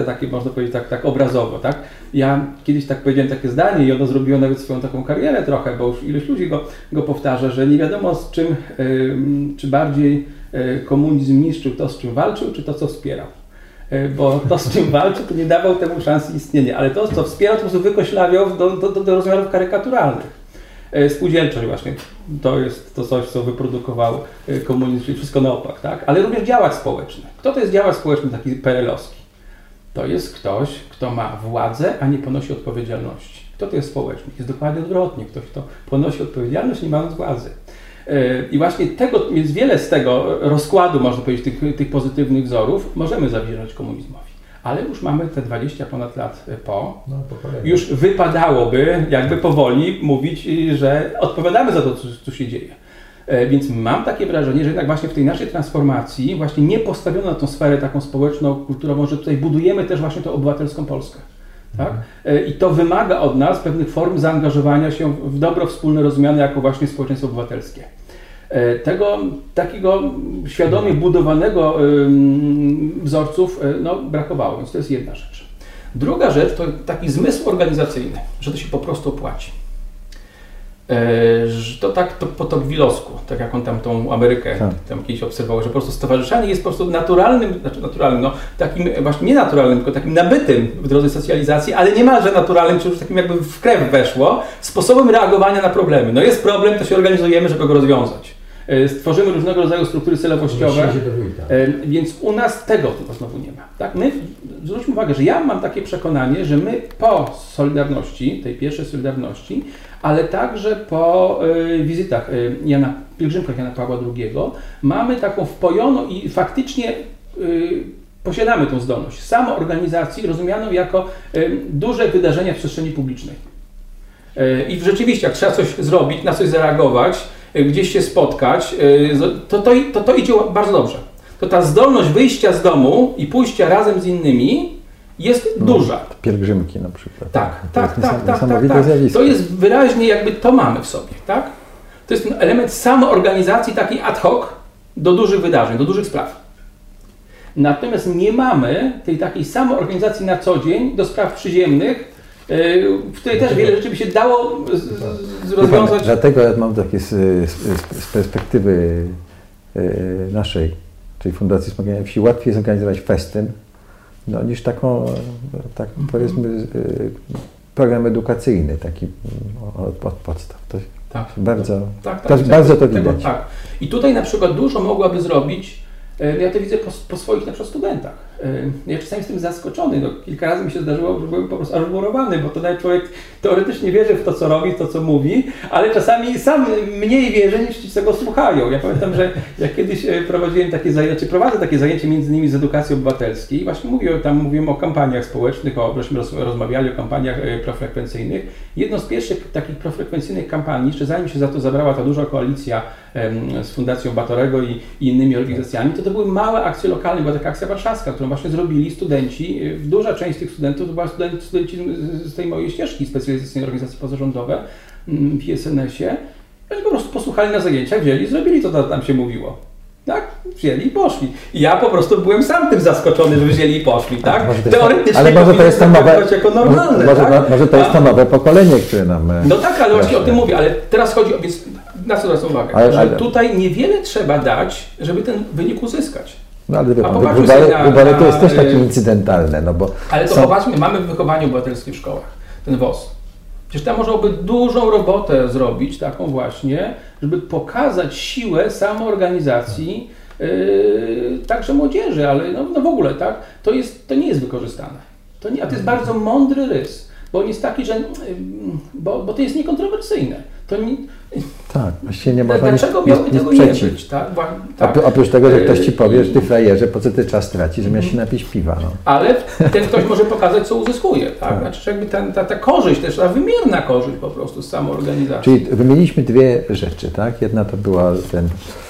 takie można powiedzieć tak, tak obrazowo, tak? Ja kiedyś tak powiedziałem takie zdanie i ono zrobiło nawet swoją taką karierę trochę, bo już ilość ludzi go, go powtarza, że nie wiadomo z czym, czy bardziej komunizm niszczył to, z czym walczył, czy to, co wspierał. E, bo to, z czym walczył, to nie dawał temu szansy istnienia, ale to, co wspierał, to po prostu wykoślawiał do, do, do rozmiarów karykaturalnych. E, spółdzielczość właśnie, to jest to coś, co wyprodukował e, komunizm, czyli wszystko na opak, tak? Ale również działacz społeczny. Kto to jest działacz społeczny taki perelowski? To jest ktoś, kto ma władzę, a nie ponosi odpowiedzialności. Kto to jest społeczny? Jest dokładnie odwrotnie. Ktoś, kto ponosi odpowiedzialność, nie mając władzy. I właśnie tego, więc wiele z tego rozkładu, można powiedzieć, tych, tych pozytywnych wzorów możemy zawierzyć komunizmowi. Ale już mamy te 20 ponad lat po. No, już wypadałoby jakby powoli mówić, że odpowiadamy za to, co, co się dzieje. E, więc mam takie wrażenie, że jednak właśnie w tej naszej transformacji właśnie nie postawiono na tą sferę taką społeczną, kulturową, że tutaj budujemy też właśnie tą obywatelską Polskę. Tak? E, I to wymaga od nas pewnych form zaangażowania się w dobro wspólne rozumiane jako właśnie społeczeństwo obywatelskie. E, tego takiego świadomie budowanego wzorców e, no, brakowało, więc to jest jedna rzecz. Druga rzecz to taki zmysł organizacyjny, że to się po prostu opłaci. E, że to tak to, po Tocquevillowsku, tak jak on tam tą Amerykę tak. tam kiedyś obserwował, że po prostu stowarzyszenie jest po prostu naturalnym, znaczy naturalnym, no takim właśnie nie naturalnym, tylko takim nabytym w drodze socjalizacji, ale niemalże naturalnym, czy już takim jakby w krew weszło, sposobem reagowania na problemy. No jest problem, to się organizujemy, żeby go rozwiązać. E, stworzymy różnego rodzaju struktury celowościowe, e, więc u nas tego znowu nie ma. Tak? My, zwróćmy uwagę, że ja mam takie przekonanie, że my po Solidarności, tej pierwszej Solidarności, ale także po e, wizytach Jana, pielgrzymkach Jana Pawła II, mamy taką wpojoną i faktycznie posiadamy tą zdolność samoorganizacji rozumianą jako duże wydarzenia w przestrzeni publicznej. I rzeczywiście, jak trzeba coś zrobić, na coś zareagować, Y, gdzieś się spotkać, y, to to, to to idzie bardzo dobrze. To ta zdolność wyjścia z domu i pójścia razem z innymi jest no, duża. Pielgrzymki na przykład. Tak, tak, tak, tak, tak, tak, tak. To jest wyraźnie jakby to mamy w sobie, tak? To jest ten element samoorganizacji takiej ad hoc do dużych wydarzeń, do dużych spraw. Natomiast nie mamy tej takiej samoorganizacji na co dzień do spraw przyziemnych, w której też wiele rzeczy by się dało rozwiązać. Dlatego ja mam takie z, z, perspektywy e, naszej, czyli Fundacji Wspomagania Wsi, łatwiej zorganizować festyn, no, niż taką, tak powiedzmy, e, program edukacyjny, taki od, od podstaw. To tak, bardzo, tak, tak, to, bardzo to widać. Tego, tak. I tutaj na przykład dużo mogłaby zrobić, ja to widzę po, po swoich na przykład studentach ja czasami jestem zaskoczony. No, kilka razy mi się zdarzyło, że byłem po prostu aż murowany, bo to nawet człowiek teoretycznie wierzy w to, co robi, to, co mówi, ale czasami sam mniej wierzy, niż ci, co go słuchają. Ja pamiętam, że jak kiedyś e, prowadziłem takie zajęcie, prowadzę takie zajęcie między innymi z edukacji obywatelskiej, właśnie mówiłem, tam mówiłem o kampaniach społecznych, o, żeśmy rozmawiali o kampaniach e, profrekwencyjnych. Jedną z pierwszych takich profrekwencyjnych kampanii, jeszcze zanim się za to zabrała ta duża koalicja z Fundacją Batorego i, i innymi organizacjami, to to były małe akcje lokalne, była taka akcja warszawska, którą właśnie zrobili studenci. Duża część tych studentów to była studenci, studenci z tej mojej ścieżki specjalizacyjnej organizacji pozarządowe mm, w ISNS-ie. Oni po prostu posłuchali na zajęciach, wzięli i zrobili to, co tam się mówiło. Tak? Wzięli i poszli. I ja po prostu byłem sam tym zaskoczony, że wzięli i poszli, tak? Teoretycznie ale może to jest to nowe, jako normalne, może, tak? może to jest to nowe pokolenie, które nam... E, no tak, ale właśnie o tym mówię, ale teraz chodzi o... Więc na co zwracam uwagę? Ale, że ale... tutaj niewiele trzeba dać, żeby ten wynik uzyskać. No ale wie pan, to jest też takie incydentalne, no bo... Ale to są... popatrzmy, mamy wychowanie obywatelskie w szkołach, ten WOS. Przecież tam można by dużą robotę zrobić, taką właśnie, żeby pokazać siłę samoorganizacji yy, także młodzieży, ale no, no w ogóle, tak? To, jest, to nie jest wykorzystane. To nie, a to jest bardzo mądry rys. Bo jest taki, że bo, bo to jest niekontrowersyjne. To nie, tak, właściwie nie można Dlaczego nic, miałoby nic tego przeciw. nie być? Tak? tak. Oprócz tego, że ktoś ci powie, że ty frajerze, po co ty czas tracisz, zamiast się napić piwa. No. Ale ten ktoś może pokazać, co uzyskuje. Tak? Tak. Znaczy, jakby ta, ta, ta korzyść, też ta wymierna korzyść po prostu z samoorganizacji. Czyli wymieniliśmy dwie rzeczy, tak? Jedna to była ten Yy,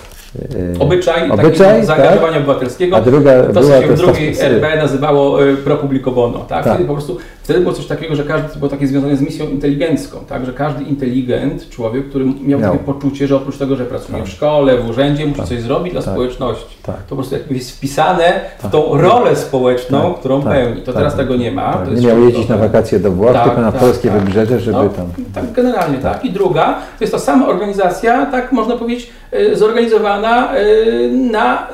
obyczaj, obyczaj zaangażowania tak? obywatelskiego. A druga to, co się w drugiej RP nazywało pro publico bono. Tak? tak? Wtedy po prostu wtedy było coś takiego, że każdy było takie związane z misją inteligencką, tak? że każdy inteligent, człowiek, który miał, takie poczucie, że oprócz tego, że pracuje tak. w szkole, w urzędzie, musi tak. coś zrobić dla tak. społeczności. Tak. To po prostu jest wpisane w tą rolę społeczną, którą pełni. To teraz tego nie ma. nie miał jeździć na wakacje do Włoch, tylko na polskie wybrzeże, żeby no, tam... Tak, generalnie tak. I druga, to jest ta sama organizacja, tak można powiedzieć, y, zorganizowana y, na,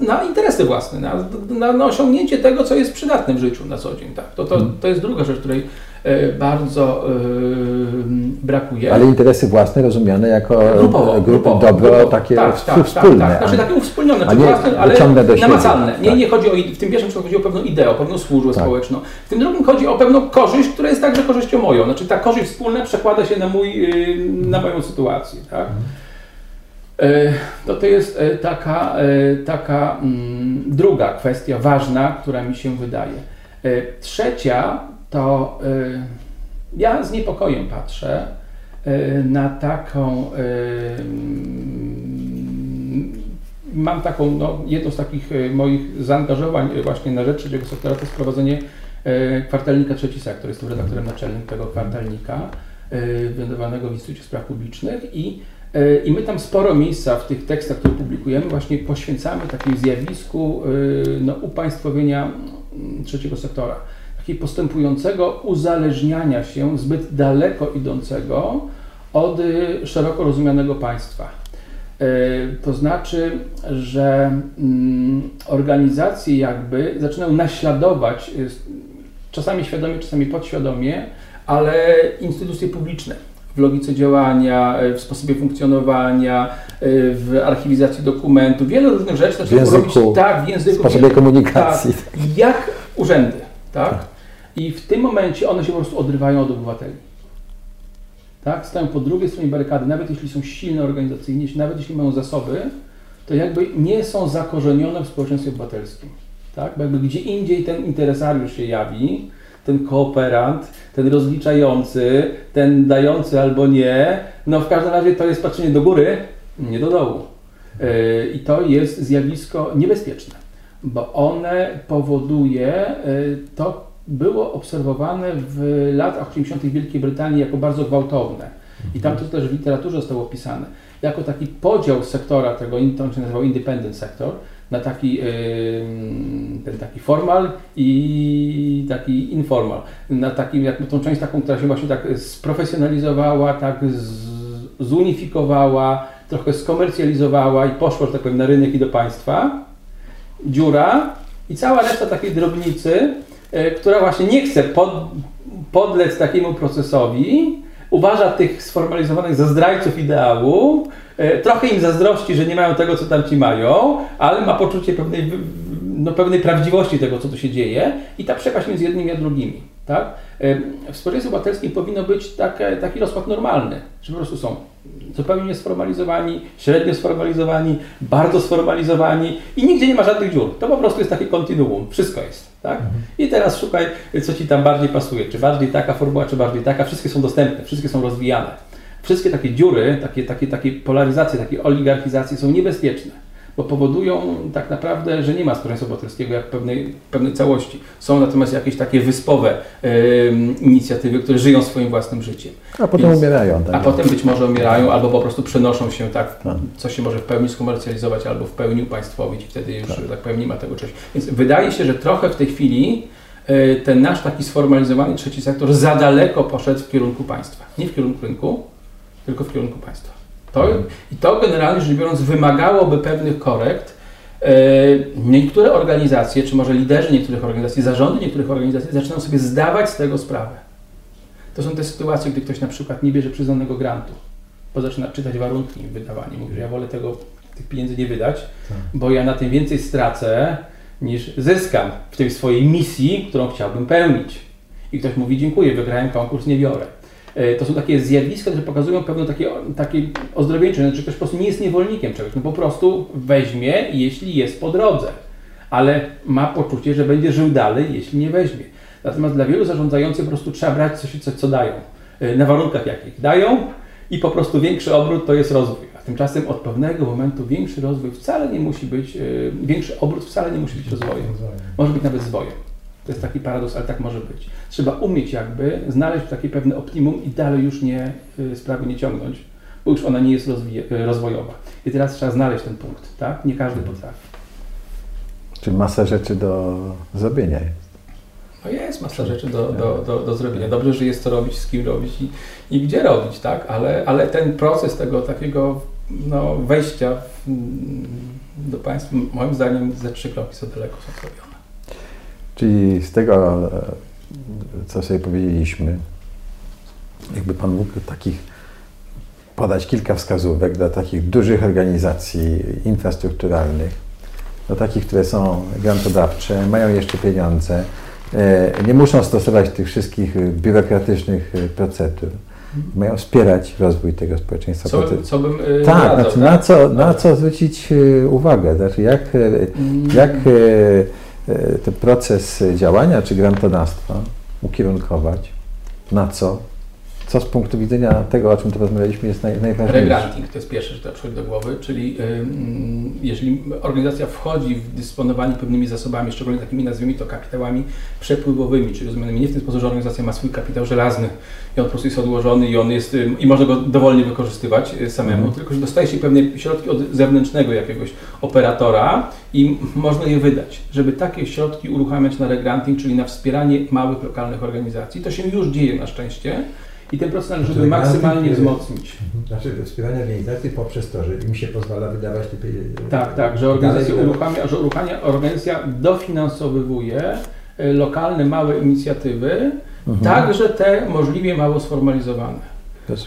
na interesy własne, na, na, na, osiągnięcie tego, co jest przydatne w życiu na co dzień. Tak? To, to, mhm. to jest druga rzecz, której e, bardzo yy, brakuje. Ale interesy własne rozumiane jako grupowo, grupy dobro grupowo. takie tak, tak, wspólne. Tak, tak. Znaczy takie uwspólnione, czy własne, ale namacalne. Nie, tak. nie chodzi o, w tym pierwszym chodzi o pewną ideę, o pewną służbę tak. społeczną. W tym drugim chodzi o pewną korzyść, która jest także korzyścią moją. Znaczy ta korzyść wspólna przekłada się na, mój, na moją sytuację. Tak? E, to to jest e, taka, e, taka mm, druga kwestia ważna, która mi się wydaje. Trzecia to ja z niepokojem patrzę na taką mm, mam taką, no, jedno z takich moich zaangażowań właśnie na rzecz trzeciego sektora to jest prowadzenie kwartalnika Trzeci Sektor. Jestem redaktorem naczelnym tego kwartalnika wyndawanego w Instytucie Spraw Publicznych i E, I my tam sporo miejsca w tych tekstach, które publikujemy, właśnie poświęcamy takiemu zjawisku e, no, upaństwowienia mm, trzeciego sektora. Takiego postępującego uzależniania się zbyt daleko idącego od szeroko rozumianego państwa. To znaczy, że mm, organizacje jakby zaczynają naśladować, czasami świadomie, czasami podświadomie, ale instytucje publiczne w logice działania, e, w sposobie funkcjonowania, e, w archiwizacji dokumentów, wiele różnych rzeczy w języku, robić tak, w języku. W sposobie komunikacji. Tak, jak urzędy, tak? tak? I w tym momencie one się po prostu odrywają od obywateli. Tak? Stają po drugiej stronie barykady, nawet jeśli są silne organizacyjnie, nawet jeśli mają zasoby, to jakby nie są zakorzenione w społeczeństwie obywatelskim. Tak? Bo jakby gdzie indziej ten interesariusz się jawi, ten kooperant, ten rozliczający, ten dający albo nie. No w każdym razie to jest patrzenie do góry, nie do dołu. E, I to jest zjawisko niebezpieczne, bo one powoduje, e, to było obserwowane w latach 80. w Wielkiej Brytanii jako bardzo gwałtowne. I tam to też w literaturze zostało opisane. Jako taki podział sektora, tego, to się nazywał independent sector, na taki, ten taki formal i taki informal. Na takim, jak tą część taką, która się właśnie tak sprofesjonalizowała, tak zunifikowała, trochę skomercjalizowała i poszła, że tak powiem, na rynek i do państwa. Dziura i cała reszta takiej drobnicy, e, która właśnie nie chce pod, podlec takiemu procesowi, uważa tych sformalizowanych za zdrajców ideału, trochę im zazdrości, że nie mają tego, co tam ci mają, ale ma poczucie pewnej, no, pewnej prawdziwości tego, co tu się dzieje i ta przepaść między jednymi a drugimi. Tak? E, w społeczeństwie obywatelskim powinno być taki rozkład normalny, że po prostu są zupełnie niesformalizowani, średnio sformalizowani, bardzo sformalizowani i nigdzie nie ma żadnych dziur. To po prostu jest takie kontinuum, wszystko jest. Tak? Mhm. I teraz szukaj, co Ci tam bardziej pasuje, czy bardziej taka formuła, czy bardziej taka. Wszystkie są dostępne, wszystkie są rozwijane. Wszystkie takie dziury, takie, takie, takie polaryzacje, takie oligarchizacje są niebezpieczne bo powodują tak naprawdę, że nie ma społeczeństwa obywatelskiego jak pewnej, pewnej całości. Są natomiast jakieś takie wyspowe inicjatywy, które żyją swoim własnym życiem. A potem Więc, umierają. Tak? A potem być może umierają, albo po prostu przenoszą się tak, tak, co się może w pełni skomercjalizować, albo w pełni upaństwowić i wtedy już, tak. tak powiem, nie ma tego czegoś. Więc wydaje się, że trochę w tej chwili y, ten nasz taki sformalizowany trzeci sektor za daleko poszedł w kierunku państwa. Nie w kierunku rynku, tylko w kierunku państwa. To, I to generalnie rzecz biorąc wymagałoby pewnych korekt. E, niektóre organizacje, czy może liderzy niektórych organizacji, zarządy niektórych organizacji zaczynają sobie zdawać z tego sprawę. To są te sytuacje, gdy ktoś na przykład nie bierze przyznanego grantu, bo zaczyna czytać warunki wydawania. Mówi, że ja wolę tego, tych pieniędzy nie wydać, tak. bo ja na tym więcej stracę niż zyskam w tej swojej misji, którą chciałbym pełnić. I ktoś mówi, dziękuję, wygrałem konkurs, nie biorę. E, to są takie zjawiska, które pokazują pewne takie, takie ozdrowieńcze, znaczy ktoś po prostu nie jest niewolnikiem czegoś, no po prostu weźmie, jeśli jest po drodze, ale ma poczucie, że będzie żył dalej, jeśli nie weźmie. Natomiast dla wielu zarządzających po prostu trzeba brać coś, coś co dają, e, na warunkach jakich dają i po prostu większy obrót to jest rozwój. A tymczasem od pewnego momentu większy rozwój wcale nie musi być, e, większy obrót wcale nie musi być rozwojem. Może być nawet zwojem. To jest taki paradoks, ale tak może być. Trzeba umieć jakby znaleźć takie pewne optimum i dalej już nie y, sprawy nie ciągnąć, bo już ona nie jest y, rozwojowa. I teraz trzeba znaleźć ten punkt, tak? Nie każdy potrafi. Czyli masa rzeczy do zrobienia jest. No jest masa rzeczy do, do, do, do zrobienia. Dobrze, że jest co robić, z kim robić i, i gdzie robić, tak? Ale, ale ten proces tego takiego no, wejścia w, do państwa, moim zdaniem, ze trzy kroki są daleko są zrobione. Czyli z tego, e, co sobie powiedzieliśmy, jakby Pan mógł takich podać kilka wskazówek dla takich dużych organizacji infrastrukturalnych, do takich, które są grantodawcze, mają jeszcze pieniądze, e, nie muszą stosować tych wszystkich biurokratycznych e, procedur. Mają wspierać rozwój tego społeczeństwa. Co, bym- co bym y, Tak, doradzał, znaczy na tak? co, na co zwrócić e, uwagę? Znaczy jak, e, Mm. jak e, e, ten proces działania czy grantodawstwa ukierunkować? Na co? Co z punktu widzenia tego, o czym tu rozmawialiśmy, jest naj, najważniejsze? Regranting to jest pierwsze, że to przychodzi do głowy, czyli ym, jeżeli organizacja wchodzi w dysponowanie pewnymi zasobami, szczególnie takimi nazwijmy to kapitałami przepływowymi, czyli rozumianymi nie w ten sposób, że organizacja ma swój kapitał żelazny i on po prostu jest odłożony i on jest i można go dowolnie wykorzystywać y, samemu, Mhm. tylko że dostaje się pewne środki od zewnętrznego jakiegoś operatora i można je wydać, żeby takie środki uruchamiać na regranting, czyli na wspieranie małych lokalnych organizacji. To się już dzieje na szczęście. I ten proces należy maksymalnie wzmocnić. Znaczy wspieranie organizacji poprzez to, że im się pozwala wydawać te pieniądze. Tak, tak, że organizacja uruchamia, że uruchamia, organizacja dofinansowywuje e, lokalne małe inicjatywy, Mhm. także te możliwie mało sformalizowane.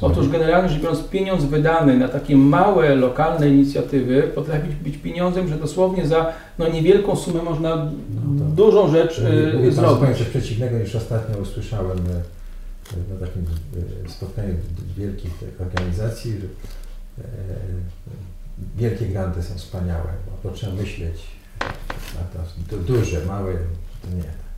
Otóż generalnie rzecz biorąc, pieniądz wydany na takie małe, lokalne inicjatywy potrafi być pieniądzem, że dosłownie za no, niewielką sumę można No to- dużą rzecz Mówi- y, pan zrobić. zupełnie coś przeciwnego niż ostatnio usłyszałem e, na takim e, spotkaniu wielkich organizacji, że e, wielkie granty są wspaniałe, bo to trzeba myśleć, a to du- duże, małe, to nie.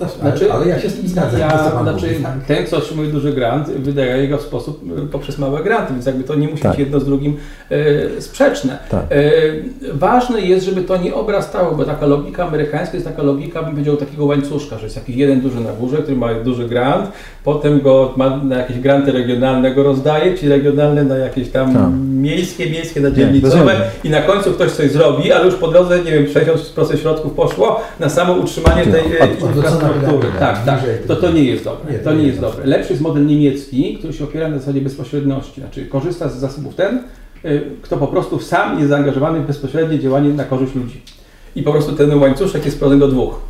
No ale, Znaczy, ale ja się z tym zgadzam. co Ja, znaczy, mówi, tak. ten, kto otrzymuje duży grant, wydaje go w sposób y, poprzez małe granty, więc jakby to nie musi Tak. być jedno z drugim y, sprzeczne. Tak. Y, ważne jest, żeby to nie obrastało, bo taka logika amerykańska jest taka logika, bym powiedział, takiego łańcuszka, że jest jakiś jeden duży na górze, który ma duży grant, potem go ma na jakieś granty regionalne go rozdaje, ci regionalne na jakieś tam Tak. Miejskie, miejskie na dzielnicowe i na końcu ktoś coś zrobi, ale już po drodze, nie wiem, 60% środków poszło na samo utrzymanie tej Od- e, infrastruktury. Tak, tak. To, to nie jest dobre. Nie, To nie jest dobre. Lepszy jest model niemiecki, który się opiera na zasadzie bezpośredności. Znaczy korzysta z zasobów ten, y, kto po prostu sam jest zaangażowany w bezpośrednie działanie na korzyść ludzi. I po prostu ten łańcuszek jest sprowadzony do dwóch.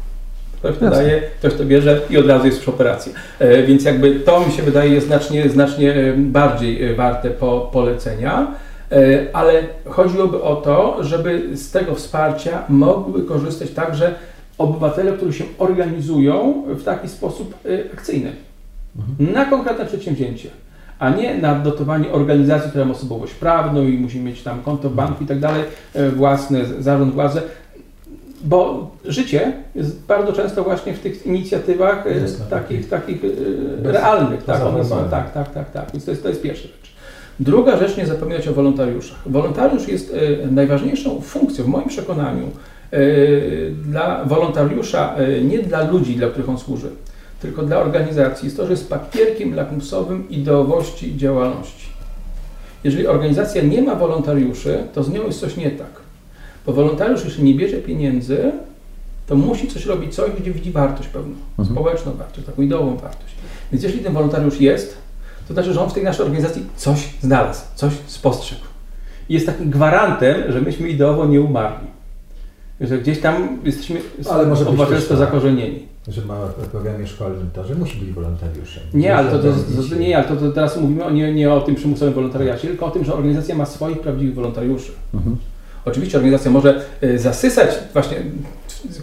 Ktoś to Jasne. daje, ktoś to bierze i od razu jest już operacja. E, Więc jakby to mi się wydaje jest znacznie, znacznie e, bardziej e, warte po, polecenia. Ale chodziłoby o to, żeby z tego wsparcia mogły korzystać także obywatele, którzy się organizują w taki sposób akcyjny na konkretne przedsięwzięcie, a nie na dotowanie organizacji, która ma osobowość prawną i musi mieć tam konto banku i tak dalej, własny zarząd, władzę. Bo życie jest bardzo często właśnie w tych inicjatywach e, Jasne, takich, takich e, Bez- realnych. Tak, one są, tak, tak, tak, tak. Więc to jest, to jest pierwsza rzecz. Druga rzecz, nie zapominać o wolontariuszach. Wolontariusz jest e, najważniejszą funkcją, w moim przekonaniu, dla wolontariusza, nie dla ludzi, dla których on służy, tylko dla organizacji, jest to, że jest papierkiem lakmusowym ideowości działalności. Jeżeli organizacja nie ma wolontariuszy, to z nią jest coś nie tak. Bo wolontariusz, jeśli nie bierze pieniędzy, to musi coś robić, coś, gdzie widzi wartość pewną, Mhm. społeczną wartość, taką ideową wartość. Więc jeśli ten wolontariusz jest, to znaczy, że on w tej naszej organizacji coś znalazł, coś spostrzegł. I jest takim gwarantem, że myśmy ideowo nie umarli. Że gdzieś tam jesteśmy Ale może obywatelsko tak. zakorzenieni. Że ma w programie szkolnym to, że musi być wolontariuszem. Nie, ale to, to, to nie, ale to, to teraz mówimy o, nie, nie o tym przymusowym wolontariacie, tylko o tym, że organizacja ma swoich prawdziwych wolontariuszy. Mhm. Oczywiście organizacja może y, zasysać właśnie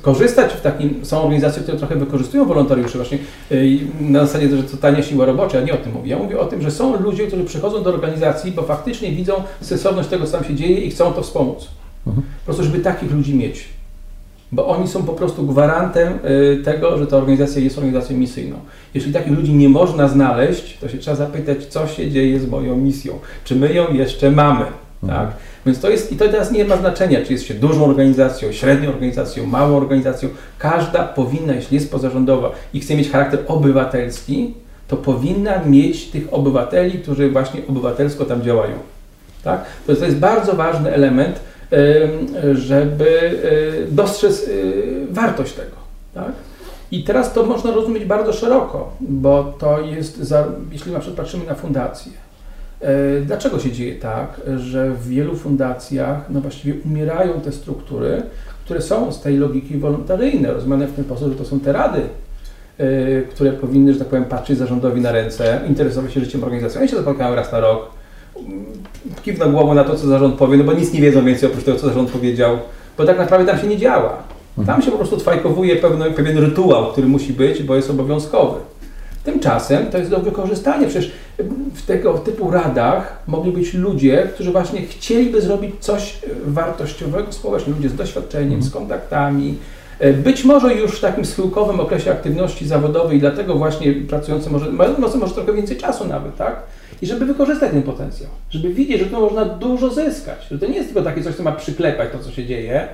korzystać w takim, są organizacje, które trochę wykorzystują wolontariuszy właśnie y, na zasadzie, że to tania siła robocza, ja nie o tym mówię. Ja mówię o tym, że są ludzie, którzy przychodzą do organizacji, bo faktycznie widzą sensowność tego, co tam się dzieje i chcą to wspomóc. Mhm. Po prostu, żeby takich ludzi mieć. Bo oni są po prostu gwarantem y, tego, że ta organizacja jest organizacją misyjną. Jeśli takich ludzi nie można znaleźć, to się trzeba zapytać, co się dzieje z moją misją. Czy my ją jeszcze mamy? Tak? Więc to jest, i to teraz nie ma znaczenia, czy jest się dużą organizacją, średnią organizacją, małą organizacją. Każda powinna, jeśli jest pozarządowa i chce mieć charakter obywatelski, to powinna mieć tych obywateli, którzy właśnie obywatelsko tam działają. Tak? To, to jest bardzo ważny element, em, żeby e, dostrzec e, wartość tego. Tak? I teraz to można rozumieć bardzo szeroko, bo to jest, za, jeśli na przykład patrzymy na fundacje, E, Dlaczego się dzieje tak, że w wielu fundacjach no właściwie umierają te struktury, które są z tej logiki wolontaryjne, rozumiane w ten sposób, że to są te rady, e, które powinny, że tak powiem, patrzeć zarządowi na ręce, interesować się życiem organizacji. Oni się spotkają raz na rok, mm, kiwną głową na to, co zarząd powie, no bo nic nie wiedzą więcej oprócz tego, co zarząd powiedział, bo tak naprawdę tam się nie działa. Tam się po prostu twajkowuje pewien, pewien rytuał, który musi być, bo jest obowiązkowy. Tymczasem to jest do wykorzystania. Przecież w tego typu radach mogli być ludzie, którzy właśnie chcieliby zrobić coś wartościowego społecznie. Ludzie z doświadczeniem, z kontaktami. E, Być może już w takim schyłkowym okresie aktywności zawodowej, dlatego właśnie pracujący może, może, może trochę więcej czasu nawet, tak? I żeby wykorzystać ten potencjał, żeby widzieć, że tu można dużo zyskać, że to nie jest tylko takie coś, co ma przyklepać to, co się dzieje,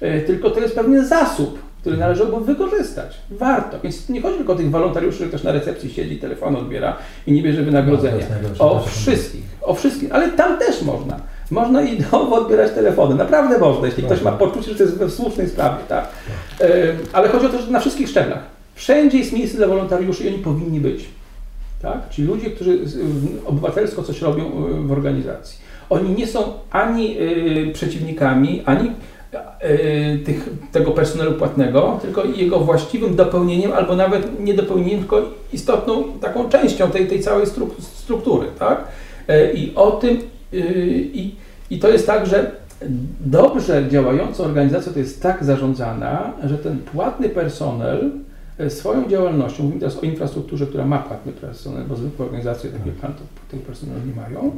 e, tylko to jest pewien zasób, który należałoby wykorzystać. Warto. Więc nie chodzi tylko o tych wolontariuszy, że ktoś na recepcji siedzi, telefon odbiera i nie bierze No, wynagrodzenia. najgorsze. O wszystkich, o wszystkich, ale tam też można. Można i domowo odbierać telefony. Naprawdę można, jeśli ktoś ma poczucie, że to jest we słusznej sprawie, tak? Ym, Ale chodzi o to, że na wszystkich szczeblach. Wszędzie jest miejsce dla wolontariuszy i oni powinni być. Tak? Czyli ludzie, którzy w- obywatelsko coś robią y, w organizacji. Oni nie są ani y, przeciwnikami, ani tych, tego personelu płatnego, tylko jego właściwym dopełnieniem, albo nawet nie dopełnieniem, tylko istotną taką częścią tej, tej całej stru, struktury. Tak? Y, I o tym, y, i, i to jest tak, że dobrze działająca organizacja to jest tak zarządzana, że ten płatny personel e, swoją działalnością, mówimy teraz o infrastrukturze, która ma płatny personel, bo zwykłe organizacje takie plan to tego personelu nie mają,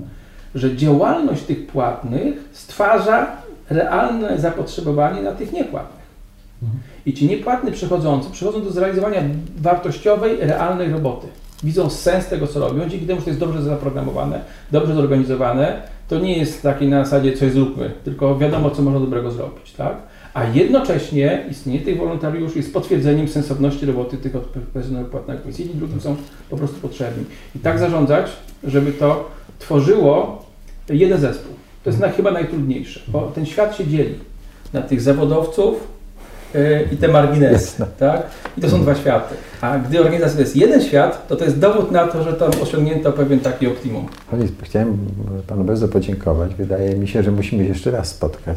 że działalność tych płatnych stwarza realne zapotrzebowanie na tych niepłatnych. I ci niepłatni przychodzący przychodzą do zrealizowania wartościowej, realnej roboty. Widzą sens tego, co robią, dzięki temu, że to jest dobrze zaprogramowane, dobrze zorganizowane. To nie jest takie na zasadzie coś zróbmy, tylko wiadomo, co można dobrego zrobić, tak? A jednocześnie istnienie tych wolontariuszy jest potwierdzeniem sensowności roboty tych od personelu. Więc jedni drugim są po prostu potrzebni. I tak zarządzać, żeby to tworzyło jeden zespół. To jest na, chyba najtrudniejsze, bo ten świat się dzieli na tych zawodowców yy, i te marginesy. Jasne. Tak? I to są dwa światy. A gdy organizacja to jest jeden świat, to to jest dowód na to, że tam osiągnięto pewien taki optimum. Chciałem Panu bardzo podziękować. Wydaje mi się, że musimy się jeszcze raz spotkać,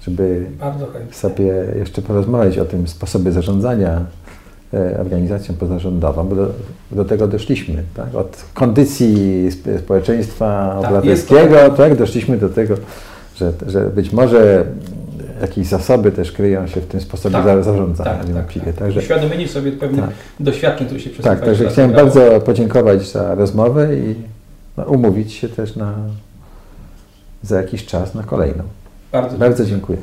żeby sobie jeszcze porozmawiać o tym sposobie zarządzania organizacją pozarządową, bo do, do tego doszliśmy, tak? Od kondycji sp- społeczeństwa Tak, obywatelskiego, to- tak? Doszliśmy do tego, że, że być może jakieś zasoby też kryją się w tym sposobie Tak, za- zarządzania Tak, tak, niewątpliwie. tak. Także, sobie pewnych tak, doświadczeń, które się przez tak, także 20 chciałem bardzo podziękować za rozmowę i no, umówić się też na za jakiś czas na kolejną. Bardzo Bardzo dziękuję.